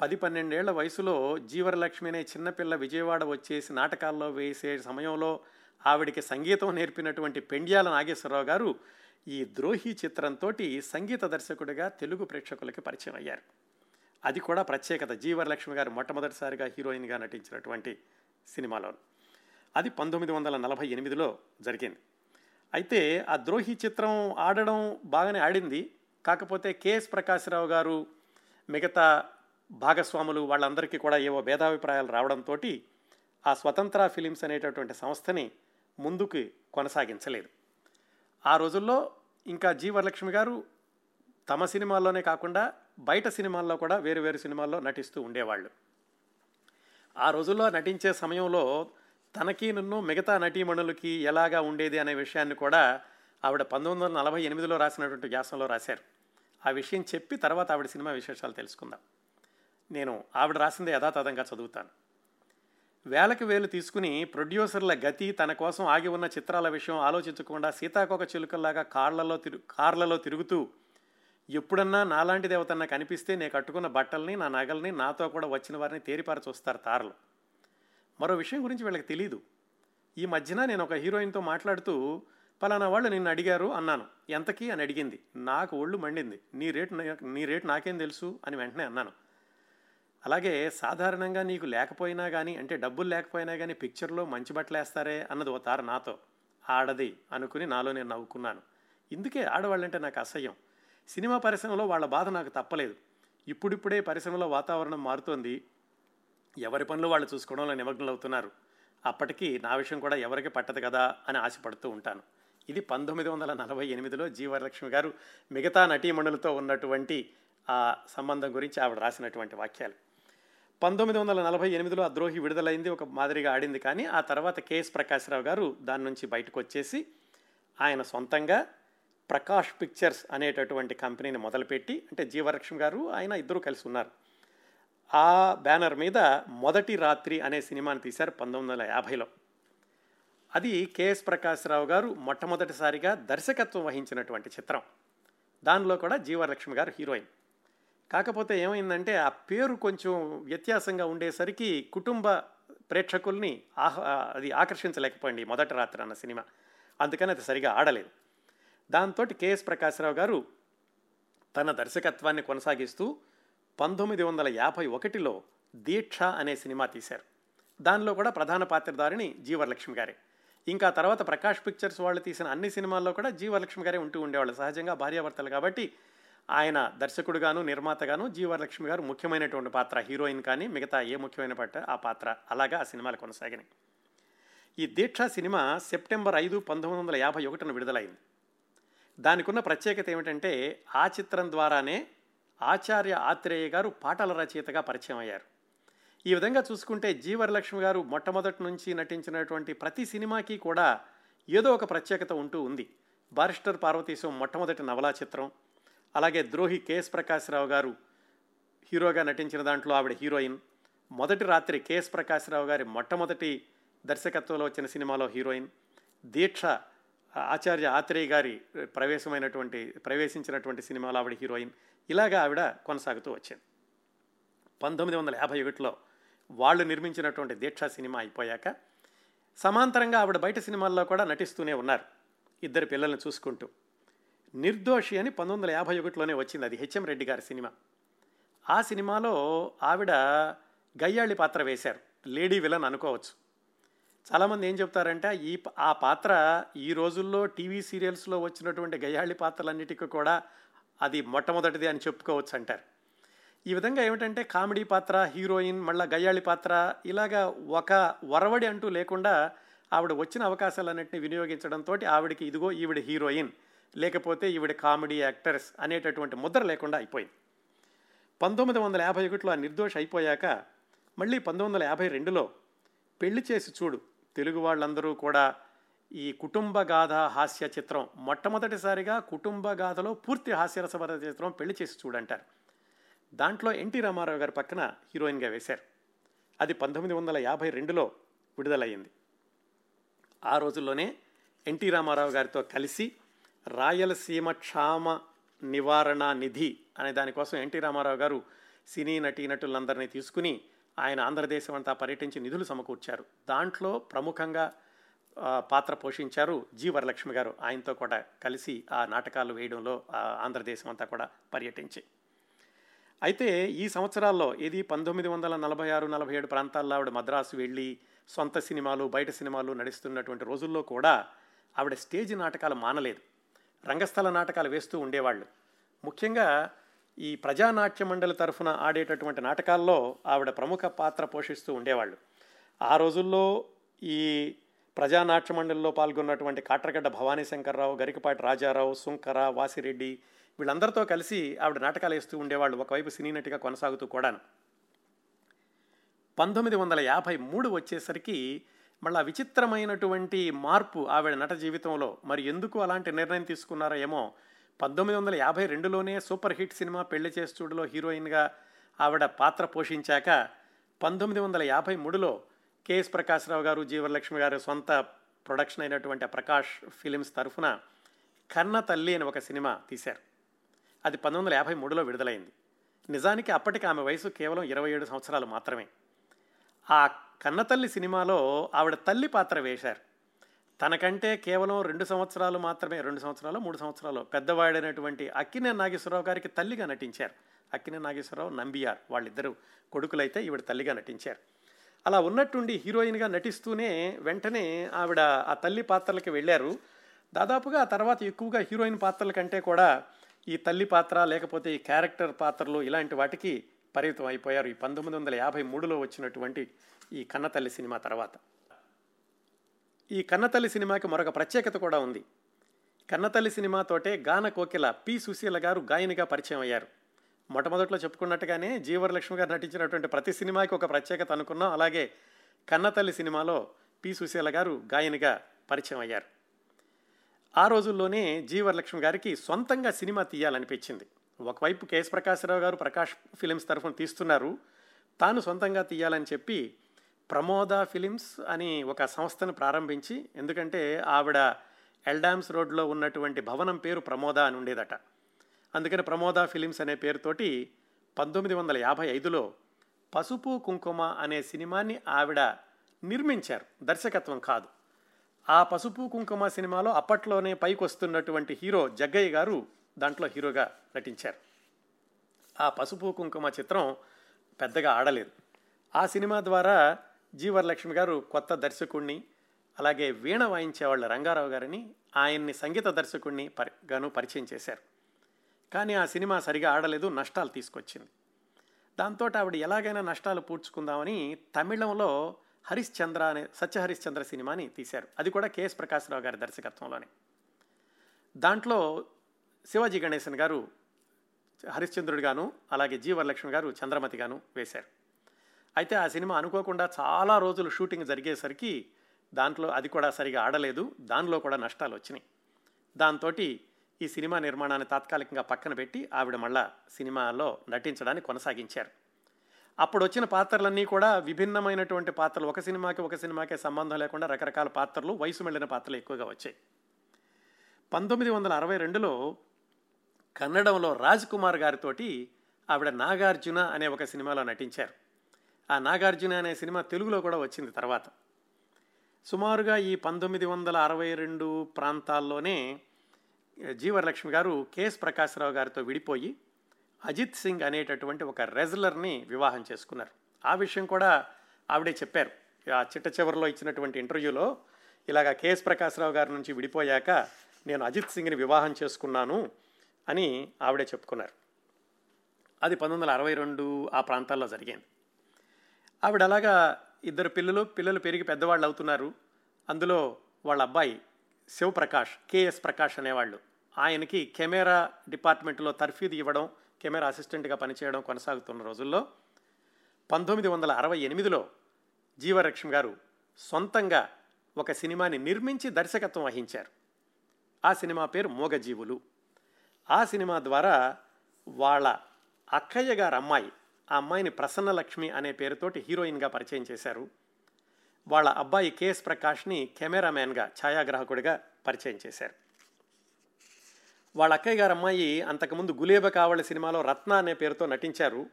పది పన్నెండేళ్ళ వయసులో జీవరలక్ష్మి అనే చిన్నపిల్ల విజయవాడ వచ్చేసి నాటకాల్లో వేసే సమయంలో ఆవిడికి సంగీతం నేర్పినటువంటి పెండ్యాల నాగేశ్వరరావు గారు ఈ ద్రోహి చిత్రంతో సంగీత దర్శకుడిగా తెలుగు ప్రేక్షకులకి పరిచయం అయ్యారు. అది కూడా ప్రత్యేకత. జీవరలక్ష్మి గారు మొట్టమొదటిసారిగా హీరోయిన్గా నటించినటువంటి సినిమాలో అది పంతొమ్మిది వందల నలభై ఎనిమిదిలో జరిగింది. అయితే ఆ ద్రోహి చిత్రం ఆడడం బాగానే ఆడింది. కాకపోతే కెఎస్ ప్రకాశ్రావు గారు మిగతా భాగస్వాములు వాళ్ళందరికీ కూడా ఏవో భేదాభిప్రాయాలు రావడంతో ఆ స్వతంత్ర ఫిలిమ్స్ అనేటటువంటి సంస్థని ముందుకు కొనసాగించలేదు. ఆ రోజుల్లో ఇంకా జీ వరలక్ష్మి గారు తమ సినిమాల్లోనే కాకుండా బయట సినిమాల్లో కూడా వేరు వేరు సినిమాల్లో నటిస్తూ ఉండేవాళ్ళు. ఆ రోజుల్లో నటించే సమయంలో తనకి నన్ను మిగతా నటీమణులకి ఎలాగా ఉండేది అనే విషయాన్ని కూడా ఆవిడ పంతొమ్మిది వందల నలభై ఎనిమిదిలో రాసినటువంటి వ్యాసంలో రాశారు. ఆ విషయం చెప్పి తర్వాత ఆవిడ సినిమా విశేషాలు తెలుసుకుందాం. నేను ఆవిడ రాసింది యథాతథంగా చదువుతాను. వేలకు వేలు తీసుకుని ప్రొడ్యూసర్ల గతి తన కోసం ఆగి ఉన్న చిత్రాల విషయం ఆలోచించకుండా సీతాకోక చిలుకల్లాగా కార్లలో తిరు కార్లలో తిరుగుతూ ఎప్పుడన్నా నాలాంటి దేవతన్నా కనిపిస్తే నేను కట్టుకున్న బట్టల్ని నా నగల్ని నాతో కూడా వచ్చిన వారిని తేరిపార చూస్తారు తారలు. మరో విషయం గురించి వీళ్ళకి తెలియదు ఈ మధ్యన నేను ఒక హీరోయిన్తో మాట్లాడుతూ పలానా వాళ్ళు నిన్ను అడిగారు అన్నాను. ఎంతకీ? అని అడిగింది. నాకు ఒళ్ళు మండింది. నీ రేటు నీ రేటు నాకేం తెలుసు? అని వెంటనే అన్నాను. అలాగే సాధారణంగా నీకు లేకపోయినా కానీ అంటే డబ్బులు లేకపోయినా కానీ పిక్చర్లో మంచి బట్టలు వేస్తారే అన్నది ఓ తార నాతో. ఆడది అనుకుని నాలో నేను నవ్వుకున్నాను. ఇందుకే ఆడవాళ్ళంటే నాకు అసహ్యం. సినిమా పరిశ్రమలో వాళ్ళ బాధ నాకు తప్పలేదు. ఇప్పుడిప్పుడే పరిశ్రమలో వాతావరణం మారుతోంది. ఎవరి పనులు వాళ్ళు చూసుకోవడంలో నిమగ్నలు అవుతున్నారు అప్పటికి నా విషయం కూడా ఎవరికి పట్టదు కదా అని ఆశపడుతూ ఉంటాను. ఇది పంతొమ్మిది వందల నలభై ఎనిమిదిలో జీవలక్ష్మి గారు మిగతా నటీమణులతో ఉన్నటువంటి ఆ సంబంధం గురించి ఆవిడ రాసినటువంటి వాక్యాలు. పంతొమ్మిది వందల నలభై ఎనిమిదిలో ఆ ద్రోహి విడుదలైంది ఒక మాదిరిగా ఆడింది కానీ ఆ తర్వాత కేఎస్ ప్రకాశ్రావు గారు దాని నుంచి బయటకు వచ్చేసి ఆయన సొంతంగా ప్రకాష్ పిక్చర్స్ అనేటటువంటి కంపెనీని మొదలుపెట్టి అంటే జీవలక్ష్మి గారు ఆయన ఇద్దరు కలిసి ఉన్నారు. ఆ బ్యానర్ మీద మొదటి రాత్రి అనే సినిమాని తీశారు పంతొమ్మిది వందల యాభైలో. అది కెఎస్ ప్రకాశ్రావు గారు మొట్టమొదటిసారిగా దర్శకత్వం వహించినటువంటి చిత్రం. దానిలో కూడా జీవలక్ష్మి గారు హీరోయిన్. కాకపోతే ఏమైందంటే ఆ పేరు కొంచెం వ్యత్యాసంగా ఉండేసరికి కుటుంబ ప్రేక్షకుల్ని ఆహ్ అది ఆకర్షించలేకపోయింది మొదటి రాత్రి అన్న సినిమా. అందుకని అది సరిగా ఆడలేదు. దాంతో కెఎస్ ప్రకాశ్రావు గారు తన దర్శకత్వాన్ని కొనసాగిస్తూ పంతొమ్మిది వందల యాభై ఒకటిలో దీక్ష అనే సినిమా తీశారు. దానిలో కూడా ప్రధాన పాత్రధారిణి జీవరలక్ష్మి గారే. ఇంకా తర్వాత ప్రకాష్ పిక్చర్స్ వాళ్ళు తీసిన అన్ని సినిమాల్లో కూడా జీవలక్ష్మి గారే ఉంటూ ఉండేవాళ్ళు సహజంగా భార్యాభర్తలు కాబట్టి ఆయన దర్శకుడుగాను నిర్మాతగాను జీవలక్ష్మి గారు ముఖ్యమైనటువంటి పాత్ర. హీరోయిన్ కానీ మిగతా ఏ ముఖ్యమైన పాత్ర ఆ పాత్ర అలాగా ఆ సినిమాలు కొనసాగినాయి. ఈ దీక్ష సినిమా సెప్టెంబర్ ఐదు పంతొమ్మిది వందల యాభై ఒకటిన విడుదలైంది. దానికున్న ప్రత్యేకత ఏమిటంటే ఆ చిత్రం ద్వారానే ఆచార్య ఆత్రేయ గారు పాటల రచయితగా పరిచయం అయ్యారు. ఈ విధంగా చూసుకుంటే జీవరలక్ష్మి గారు మొట్టమొదటి నుంచి నటించినటువంటి ప్రతి సినిమాకి కూడా ఏదో ఒక ప్రత్యేకత ఉంటూ ఉంది. బారిస్టర్ పార్వతీశం మొట్టమొదటి నవలా చిత్రం అలాగే ద్రోహి కేఎస్ ప్రకాశ్రావు గారు హీరోగా నటించిన దాంట్లో ఆవిడ హీరోయిన్ మొదటి రాత్రి కేఎస్ ప్రకాశ్రావు గారి మొట్టమొదటి దర్శకత్వంలో వచ్చిన సినిమాలో హీరోయిన్ దీక్ష ఆచార్య ఆత్రేయ గారి ప్రవేశమైనటువంటి ప్రవేశించినటువంటి సినిమాలో ఆవిడ హీరోయిన్ ఇలాగా ఆవిడ కొనసాగుతూ వచ్చింది. పంతొమ్మిది వందల యాభై ఒకటిలో వాళ్ళు నిర్మించినటువంటి దీక్ష సినిమా అయిపోయాక సమాంతరంగా ఆవిడ బయట సినిమాల్లో కూడా నటిస్తూనే ఉన్నారు ఇద్దరు పిల్లల్ని చూసుకుంటూ. నిర్దోషి అని పంతొమ్మిది వందల యాభై ఒకటిలోనే వచ్చింది అది హెచ్ఎం రెడ్డి గారి సినిమా. ఆ సినిమాలో ఆవిడ గయ్యాళి పాత్ర వేశారు లేడీ విలన్ అనుకోవచ్చు. చాలామంది ఏం చెప్తారంటే ఈ ఆ పాత్ర ఈ రోజుల్లో టీవీ సీరియల్స్లో వచ్చినటువంటి గయ్యాళి పాత్రలన్నిటికీ కూడా అది మొట్టమొదటిది అని చెప్పుకోవచ్చు అంటారు. ఈ విధంగా ఏమిటంటే కామెడీ పాత్ర హీరోయిన్ మళ్ళీ గయ్యాళి పాత్ర ఇలాగా ఒక వరవడి అంటూ లేకుండా ఆవిడ వచ్చిన అవకాశాలన్నింటినీ వినియోగించడంతో ఆవిడకి ఇదిగో ఈవిడ హీరోయిన్ లేకపోతే ఈవిడ కామెడీ యాక్టర్స్ అనేటటువంటి ముద్ర లేకుండా అయిపోయింది. పంతొమ్మిది వందల యాభై ఒకటిలో ఆ నిర్దోష అయిపోయాక మళ్ళీ పంతొమ్మిది వందల యాభై రెండులో పెళ్ళి చేసి చూడు తెలుగు వాళ్ళందరూ కూడా ఈ కుటుంబ గాథ హాస్య చిత్రం మొట్టమొదటిసారిగా కుటుంబ గాథలో పూర్తి హాస్యరసభర చిత్రం పెళ్ళి చేసి చూడంటారు. దాంట్లో ఎన్టీ రామారావు గారి పక్కన హీరోయిన్గా వేశారు. అది పంతొమ్మిది వందల యాభై రెండులో విడుదలయ్యింది. ఆ రోజుల్లోనే ఎన్టీ రామారావు గారితో కలిసి రాయలసీమ క్షామ నివారణ నిధి అనే దానికోసం ఎన్టీ రామారావు గారు సినీ నటీనటులందరినీ తీసుకుని ఆయన ఆంధ్రదేశం అంతా పర్యటించి నిధులు సమకూర్చారు. దాంట్లో ప్రముఖంగా పాత్ర పోషించారు జి వరలక్ష్మి గారు. ఆయనతో కూడా కలిసి ఆ నాటకాలు వేయడంలో ఆంధ్రదేశం అంతా కూడా పర్యటించి. అయితే ఈ సంవత్సరాల్లో ఇది పంతొమ్మిది వందల నలభై ఆరు నలభై ఏడు ప్రాంతాల్లో ఆవిడ మద్రాసు వెళ్ళి సొంత సినిమాలు బయట సినిమాలు నడుస్తున్నటువంటి రోజుల్లో కూడా ఆవిడ స్టేజ్ నాటకాలు మానలేదు. రంగస్థల నాటకాలు వేస్తూ ఉండేవాళ్ళు. ముఖ్యంగా ఈ ప్రజానాట్య మండలి తరఫున ఆడేటటువంటి నాటకాల్లో ఆవిడ ప్రముఖ పాత్ర పోషిస్తూ ఉండేవాళ్ళు. ఆ రోజుల్లో ఈ ప్రజానాట్య మండలిలో పాల్గొన్నటువంటి కాట్రగడ్డ భవానీ శంకర్రావు గరికపాటి రాజారావు సుంకర వాసిరెడ్డి వీళ్ళందరితో కలిసి ఆవిడ నాటకాలు వేస్తూ ఉండేవాళ్ళు. ఒకవైపు సినీ నటిగా కొనసాగుతూ కూడాను. పంతొమ్మిది వందల యాభై మూడు వచ్చేసరికి మళ్ళా విచిత్రమైనటువంటి మార్పు ఆవిడ నట జీవితంలో. మరి ఎందుకు అలాంటి నిర్ణయం తీసుకున్నారో ఏమో పంతొమ్మిది వందల యాభై రెండులోనే సూపర్ హిట్ సినిమా పెళ్ళి చేస్తుడులో హీరోయిన్గా ఆవిడ పాత్ర పోషించాక పంతొమ్మిది వందల యాభై మూడులో కెఎస్ ప్రకాశ్రావు గారు జీవలక్ష్మి గారి సొంత ప్రొడక్షన్ అయినటువంటి ప్రకాష్ ఫిలిమ్స్ తరఫున కన్న తల్లి అని ఒక సినిమా తీశారు. అది పంతొమ్మిది వందల యాభై మూడులో విడుదలైంది. నిజానికి అప్పటికి ఆమె వయసు కేవలం ఇరవై ఏడు సంవత్సరాలు మాత్రమే. ఆ కన్నతల్లి సినిమాలో ఆవిడ తల్లి పాత్ర వేశారు. తనకంటే కేవలం రెండు సంవత్సరాలు మాత్రమే రెండు సంవత్సరాలు మూడు సంవత్సరాలు పెద్దవాడైనటువంటి అక్కినే నాగేశ్వరరావు గారికి తల్లిగా నటించారు. అక్కినే నాగేశ్వరరావు నంబియార్ వాళ్ళిద్దరూ కొడుకులైతే ఈవిడ తల్లిగా నటించారు. అలా ఉన్నట్టుండి హీరోయిన్గా నటిస్తూనే వెంటనే ఆవిడ ఆ తల్లి పాత్రలకి వెళ్ళారు. దాదాపుగా ఆ తర్వాత ఎక్కువగా హీరోయిన్ పాత్రల కంటే కూడా ఈ తల్లి పాత్ర లేకపోతే ఈ క్యారెక్టర్ పాత్రలు ఇలాంటి వాటికి పరిమితం అయిపోయారు. ఈ పంతొమ్మిది వందల యాభై మూడులో వచ్చినటువంటి ఈ కన్నతల్లి సినిమా తర్వాత. ఈ కన్నతల్లి సినిమాకి మరొక ప్రత్యేకత కూడా ఉంది. కన్నతల్లి సినిమాతోటే గాన కోకిల పి సుశీల గారు గాయనిగా పరిచయం అయ్యారు. మొట్టమొదట్లో చెప్పుకున్నట్టుగానే జీవరలక్ష్మి గారు నటించినటువంటి ప్రతి సినిమాకి ఒక ప్రత్యేకత అనుకున్నాం. అలాగే కన్నతల్లి సినిమాలో పి సుశీల గారు గాయనిగా పరిచయం అయ్యారు. ఆ రోజుల్లోనే జీవరలక్ష్మి గారికి సొంతంగా సినిమా తీయాలనిపించింది. ఒకవైపు కేఎస్ ప్రకాశ్రావు గారు ప్రకాష్ ఫిలిమ్స్ తరఫున తీస్తున్నారు. తాను సొంతంగా తీయాలని చెప్పి ప్రమోద ఫిలిమ్స్ అని ఒక సంస్థను ప్రారంభించి ఎందుకంటే ఆవిడ ఎల్డామ్స్ రోడ్లో ఉన్నటువంటి భవనం పేరు ప్రమోద అని ఉండేదట. అందుకని ప్రమోద ఫిలిమ్స్ అనే పేరుతోటి పంతొమ్మిది వందల యాభై ఐదులో పసుపు కుంకుమ అనే సినిమాని ఆవిడ నిర్మించారు. దర్శకత్వం కాదు. ఆ పసుపు కుంకుమ సినిమాలో అప్పట్లోనే పైకి వస్తున్నటువంటి హీరో జగ్గయ్య గారు దాంట్లో హీరోగా నటించారు. ఆ పసుపు కుంకుమ చిత్రం పెద్దగా ఆడలేదు. ఆ సినిమా ద్వారా జీవరలక్ష్మి గారు కొత్త దర్శకుణ్ణి అలాగే వీణ వాయించేవాళ్ళ రంగారావు గారిని ఆయన్ని సంగీత దర్శకుణ్ణి పరి గాను పరిచయం చేశారు. కానీ ఆ సినిమా సరిగా ఆడలేదు నష్టాలు తీసుకొచ్చింది. దాంతో ఆవిడ ఎలాగైనా నష్టాలు పూడ్చుకుందామని తమిళంలో హరిశ్చంద్ర అనే సత్య హరిశ్చంద్ర సినిమాని తీశారు. అది కూడా కెఎస్ ప్రకాశ్రావు గారి దర్శకత్వంలోనే. దాంట్లో శివాజీ గణేశన్ గారు హరిశ్చంద్రుడిగాను అలాగే జీవరలక్ష్మి గారు చంద్రమతి గాను వేశారు. అయితే ఆ సినిమా అనుకోకుండా చాలా రోజులు షూటింగ్ జరిగేసరికి దాంట్లో అది కూడా సరిగా ఆడలేదు దానిలో కూడా నష్టాలు వచ్చినాయి. దాంతో ఈ సినిమా నిర్మాణాన్ని తాత్కాలికంగా పక్కన పెట్టి ఆవిడ మళ్ళా సినిమాలో నటించడాన్ని కొనసాగించారు. అప్పుడు వచ్చిన పాత్రలన్నీ కూడా విభిన్నమైనటువంటి పాత్రలు. ఒక సినిమాకి ఒక సినిమాకే సంబంధం లేకుండా రకరకాల పాత్రలు వయసు వెళ్ళిన పాత్రలు ఎక్కువగా వచ్చాయి. పంతొమ్మిది వందల అరవై రెండులో కన్నడంలో రాజ్ కుమార్ గారితోటి ఆవిడ నాగార్జున అనే ఒక సినిమాలో నటించారు. ఆ నాగార్జున అనే సినిమా తెలుగులో కూడా వచ్చింది తర్వాత. సుమారుగా ఈ పంతొమ్మిది వందల అరవై రెండు ప్రాంతాల్లోనే జీవరలక్ష్మి గారు కెఎస్ ప్రకాశ్రావు గారితో విడిపోయి అజిత్ సింగ్ అనేటటువంటి ఒక రెజ్లర్ని వివాహం చేసుకున్నారు. ఆ విషయం కూడా ఆవిడే చెప్పారు. ఆ చిట్ట చివరిలో ఇచ్చినటువంటి ఇంటర్వ్యూలో ఇలాగ కెఎస్ ప్రకాశ్రావు గారి నుంచి విడిపోయాక నేను అజిత్ సింగ్ని వివాహం చేసుకున్నాను అని ఆవిడే చెప్పుకున్నారు. అది పంతొమ్మిది వందల అరవై రెండు ఆ ప్రాంతాల్లో జరిగింది. ఆవిడ అలాగా ఇద్దరు పిల్లలు పిల్లలు పెరిగి పెద్దవాళ్ళు అవుతున్నారు. అందులో వాళ్ళ అబ్బాయి శివప్రకాష్ కేఎస్ ప్రకాష్ అనేవాళ్ళు. ఆయనకి కెమెరా డిపార్ట్మెంట్లో తర్ఫీదు ఇవ్వడం కెమెరా అసిస్టెంట్గా పనిచేయడం కొనసాగుతున్న రోజుల్లో పంతొమ్మిది వందల అరవై ఎనిమిదిలో జీవరక్ష్మి గారు సొంతంగా ఒక సినిమాని నిర్మించి దర్శకత్వం వహించారు. ఆ సినిమా పేరు మోగజీవులు. ఆ సినిమా ద్వారా వాళ్ళ అక్కయ్య గారు అమ్మాయి ఆ అమ్మాయిని ప్రసన్నలక్ష్మి అనే పేరుతోటి హీరోయిన్గా పరిచయం చేశారు. వాళ్ళ అబ్బాయి కెఎస్ ప్రకాష్ని కెమెరామ్యాన్గా ఛాయాగ్రాహకుడిగా పరిచయం చేశారు. వాళ్ళ అక్కయ్య గారు అమ్మాయి అంతకుముందు గులేబ కావళి సినిమాలో రత్న అనే పేరుతో నటించారు.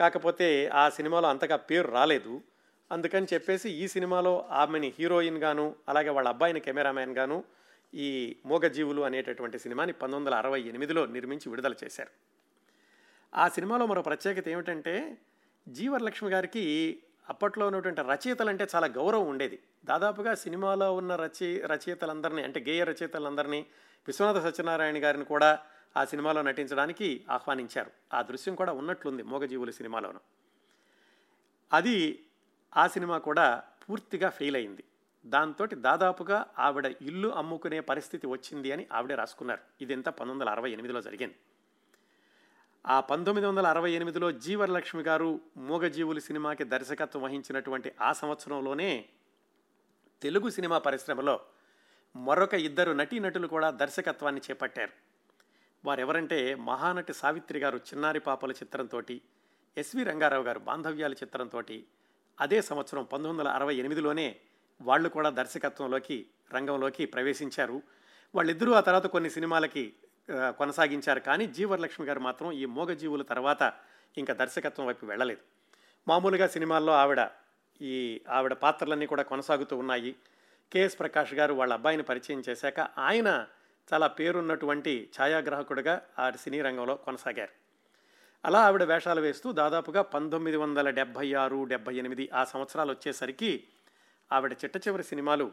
కాకపోతే ఆ సినిమాలో అంతగా పేరు రాలేదు. అందుకని చెప్పేసి ఈ సినిమాలో ఆమెని హీరోయిన్ గాను అలాగే వాళ్ళ అబ్బాయిని కెమెరామ్యాన్ గాను ఈ మోగజీవులు అనేటటువంటి సినిమాని పంతొమ్మిది వందల అరవై ఎనిమిదిలో నిర్మించి విడుదల చేశారు. ఆ సినిమాలో మరో ప్రత్యేకత ఏమిటంటే జీవరలక్ష్మి గారికి అప్పట్లో ఉన్నటువంటి రచయితలంటే చాలా గౌరవం ఉండేది. దాదాపుగా సినిమాలో ఉన్న రచయి రచయితలందరినీ అంటే గేయ రచయితలందరినీ విశ్వనాథ సత్యనారాయణ గారిని కూడా ఆ సినిమాలో నటించడానికి ఆహ్వానించారు. ఆ దృశ్యం కూడా ఉన్నట్లుంది మోగజీవుల సినిమాలోను. అది ఆ సినిమా కూడా పూర్తిగా ఫెయిల్ అయింది. దాంతో దాదాపుగా ఆవిడ ఇల్లు అమ్ముకునే పరిస్థితి వచ్చింది అని ఆవిడే రాసుకున్నారు. ఇదంతా పంతొమ్మిది వందల అరవై ఎనిమిదిలో జరిగింది. ఆ పంతొమ్మిది వందల అరవై ఎనిమిదిలో జీవరలక్ష్మి గారు మూగజీవులు సినిమాకి దర్శకత్వం వహించినటువంటి ఆ సంవత్సరంలోనే తెలుగు సినిమా పరిశ్రమలో మరొక ఇద్దరు నటీనటులు కూడా దర్శకత్వాన్ని చేపట్టారు. వారెవరంటే మహానటి సావిత్రి గారు చిన్నారి పాపల చిత్రంతో ఎస్వి రంగారావు గారు బాంధవ్యాల చిత్రంతో అదే సంవత్సరం పంతొమ్మిది వందల అరవై ఎనిమిదిలోనే వాళ్ళు కూడా దర్శకత్వంలోకి రంగంలోకి ప్రవేశించారు. వాళ్ళిద్దరూ ఆ తర్వాత కొన్ని సినిమాలకి కొనసాగించారు. కానీ జీవరలక్ష్మి గారు మాత్రం ఈ మూగజీవుల తర్వాత ఇంకా దర్శకత్వం వైపు వెళ్ళలేదు. మామూలుగా సినిమాల్లో ఆవిడ ఈ ఆవిడ పాత్రలన్నీ కూడా కొనసాగుతూ ఉన్నాయి. కేఎస్ ప్రకాష్ గారు వాళ్ళ అబ్బాయిని పరిచయం చేశాక ఆయన చాలా పేరున్నటువంటి ఛాయాగ్రాహకుడిగా ఆ సినీ రంగంలో కొనసాగారు. అలా ఆవిడ వేషాలు వేస్తూ దాదాపుగా పంతొమ్మిది వందల డెబ్భై ఆరు డెబ్భై ఎనిమిది ఆ సంవత్సరాలు వచ్చేసరికి ఆవిడ చిట్ట చివరి సినిమాలు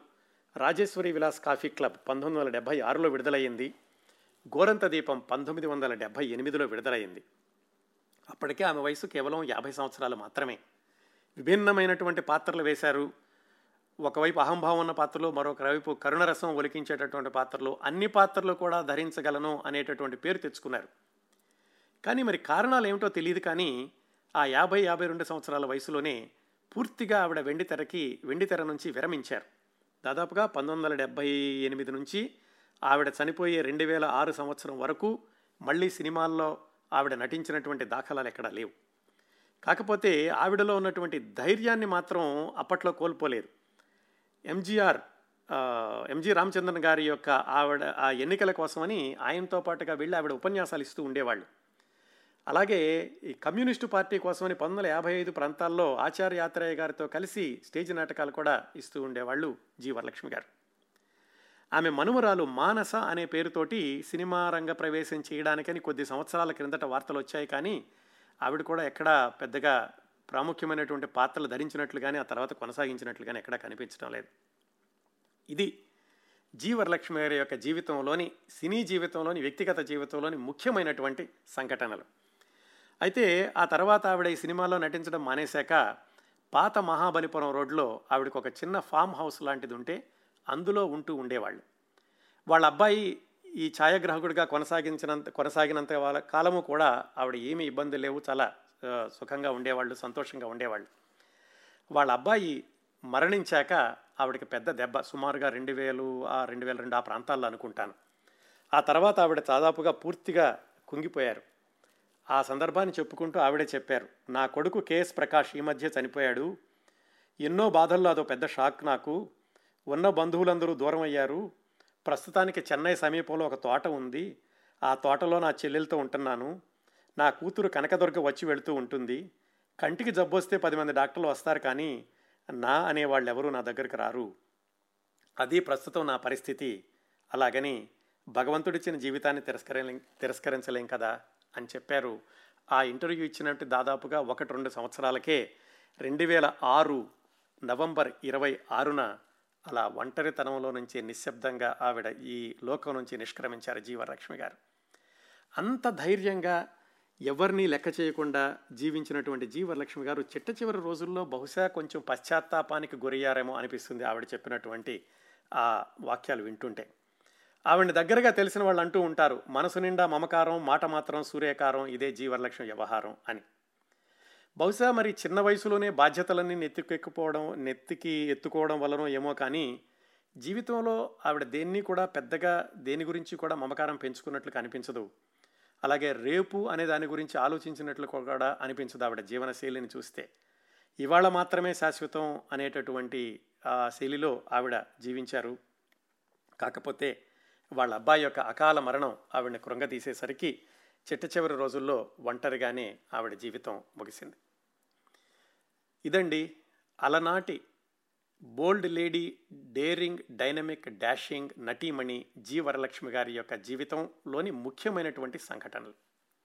రాజేశ్వరి విలాస్ కాఫీ క్లబ్ పంతొమ్మిది వందల డెబ్భై ఆరులో విడుదలయ్యింది. గోరంత దీపం పంతొమ్మిది వందల డెబ్భై ఎనిమిదిలో విడుదలయ్యింది. అప్పటికే ఆమె వయసు కేవలం యాభై సంవత్సరాలు మాత్రమే. విభిన్నమైనటువంటి పాత్రలు వేశారు. ఒకవైపు అహంభావం ఉన్న పాత్రలో మరొకవైపు కరుణరసం ఒలికించేటటువంటి పాత్రలు అన్ని పాత్రలు కూడా ధరించగలను అనేటటువంటి పేరు తెచ్చుకున్నారు. కానీ మరి కారణాలు ఏమిటో తెలియదు కానీ ఆ యాభై యాభై రెండు సంవత్సరాల వయసులోనే పూర్తిగా ఆవిడ వెండితెరకి వెండితెర నుంచి విరమించారు. దాదాపుగా పంతొమ్మిది వందల డెబ్బై ఎనిమిది నుంచి ఆవిడ చనిపోయే రెండు వేల ఆరు సంవత్సరం వరకు మళ్ళీ సినిమాల్లో ఆవిడ నటించినటువంటి దాఖలాలు ఎక్కడా లేవు. కాకపోతే ఆవిడలో ఉన్నటువంటి ధైర్యాన్ని మాత్రం అప్పట్లో కోల్పోలేదు. ఎంజీఆర్ ఎంజీ రామచంద్రన్ గారి యొక్క ఆవిడ ఆ ఎన్నికల కోసమని ఆయనతో పాటుగా వెళ్ళి ఆవిడ ఉపన్యాసాలు ఇస్తూ ఉండేవాళ్ళు. అలాగే ఈ కమ్యూనిస్టు పార్టీ కోసమని పంతొమ్మిది వందల యాభై ఐదు ప్రాంతాల్లో ఆచార్య యాత్రయ్య గారితో కలిసి స్టేజ్ నాటకాలు కూడా ఇస్తూ ఉండేవాళ్ళు జీ వరలక్ష్మి గారు. ఆమె మనుమరాలు మానస అనే పేరుతోటి సినిమా రంగ ప్రవేశం చేయడానికని కొద్ది సంవత్సరాల క్రిందట వార్తలు వచ్చాయి కానీ ఆవిడ కూడా ఎక్కడా పెద్దగా ప్రాముఖ్యమైనటువంటి పాత్రలు ధరించినట్లు కానీ ఆ తర్వాత కొనసాగించినట్లు కానీ ఎక్కడా కనిపించడం లేదు. ఇది జీవరలక్ష్మి గారి యొక్క జీవితంలోని సినీ జీవితంలోని వ్యక్తిగత జీవితంలోని ముఖ్యమైనటువంటి సంఘటనలు. అయితే ఆ తర్వాత ఆవిడ ఈ సినిమాలో నటించడం మానేశాక పాత మహాబలిపురం రోడ్లో ఆవిడకు ఒక చిన్న ఫామ్ హౌస్ లాంటిది ఉంటే అందులో ఉంటూ ఉండేవాళ్ళు. వాళ్ళ అబ్బాయి ఈ ఛాయాగ్రాహకుడిగా కొనసాగించినంత కొనసాగినంత వాళ్ళ కాలము కూడా ఆవిడ ఏమీ ఇబ్బందులు లేవు చాలా సుఖంగా ఉండేవాళ్ళు సంతోషంగా ఉండేవాళ్ళు. వాళ్ళ అబ్బాయి మరణించాక ఆవిడకి పెద్ద దెబ్బ సుమారుగా రెండు వేలు ఆ రెండు వేల రెండు ఆ ప్రాంతాల్లో అనుకుంటాను. ఆ తర్వాత ఆవిడ దాదాపుగా పూర్తిగా కుంగిపోయారు. ఆ సందర్భాన్ని చెప్పుకుంటూ ఆవిడే చెప్పారు నా కొడుకు కేఎస్ ప్రకాష్ ఈ మధ్య చనిపోయాడు. ఎన్నో బాధల్లో అదో పెద్ద షాక్ నాకు. ఉన్న బంధువులందరూ దూరం అయ్యారు. ప్రస్తుతానికి చెన్నై సమీపంలో ఒక తోట ఉంది. ఆ తోటలో నా చెల్లెలతో ఉంటున్నాను. నా కూతురు కనకదుర్గ వచ్చి వెళుతూ ఉంటుంది. కంటికి జబ్బొస్తే పది మంది డాక్టర్లు వస్తారు కానీ నా అనేవాళ్ళు ఎవరూ నా దగ్గరికి రారు. అది ప్రస్తుతం నా పరిస్థితి. అలాగని భగవంతుడిచ్చిన జీవితాన్ని తిరస్కరి తిరస్కరించలేం కదా అని చెప్పారు. ఆ ఇంటర్వ్యూ ఇచ్చినట్టు దాదాపుగా ఒకటి రెండు సంవత్సరాలకే రెండు వేల ఆరు నవంబర్ ఇరవై ఆరున అలా ఒంటరితనంలో నుంచి నిశ్శబ్దంగా ఆవిడ ఈ లోకం నుంచి నిష్క్రమించారు జీవలక్ష్మి గారు. అంత ధైర్యంగా ఎవరిని లెక్క చేయకుండా జీవించినటువంటి జీవలక్ష్మి గారు చిట్ట చివరి రోజుల్లో బహుశా కొంచెం పశ్చాత్తాపానికి గురయ్యారేమో అనిపిస్తుంది ఆవిడ చెప్పినటువంటి ఆ వాక్యాలు వింటుంటే. ఆవిడ దగ్గరగా తెలిసిన వాళ్ళు అంటూ ఉంటారు మనసు నిండా మమకారం మాట మాత్రం సూర్యకారం ఇదే జీవరలక్ష్మి వ్యవహారం అని. బహుశా మరి చిన్న వయసులోనే బాధ్యతలన్నీ నెత్తికెక్కుపోవడం నెత్తికి ఎత్తుకోవడం వలనో ఏమో కానీ జీవితంలో ఆవిడ దేన్ని కూడా పెద్దగా దేని గురించి కూడా మమకారం పెంచుకున్నట్లు కనిపించదు. అలాగే రేపు అనే దాని గురించి ఆలోచించినట్లు కూడా అనిపించదు ఆవిడ జీవన శైలిని చూస్తే. ఇవాళ మాత్రమే శాశ్వతం అనేటటువంటి ఆ శైలిలో ఆవిడ జీవించారు. కాకపోతే వాళ్ళ అబ్బాయి యొక్క అకాల మరణం ఆవిడని కృంగతీసేసరికి చిట్ట చివరి రోజుల్లో ఒంటరిగానే ఆవిడ జీవితం ముగిసింది. ఇదండి అలనాటి bold lady daring dynamic dashing నటీమణి G Varalakshmi గారి యొక్క జీవితంలోని ముఖ్యమైనటువంటి సంఘటనలు.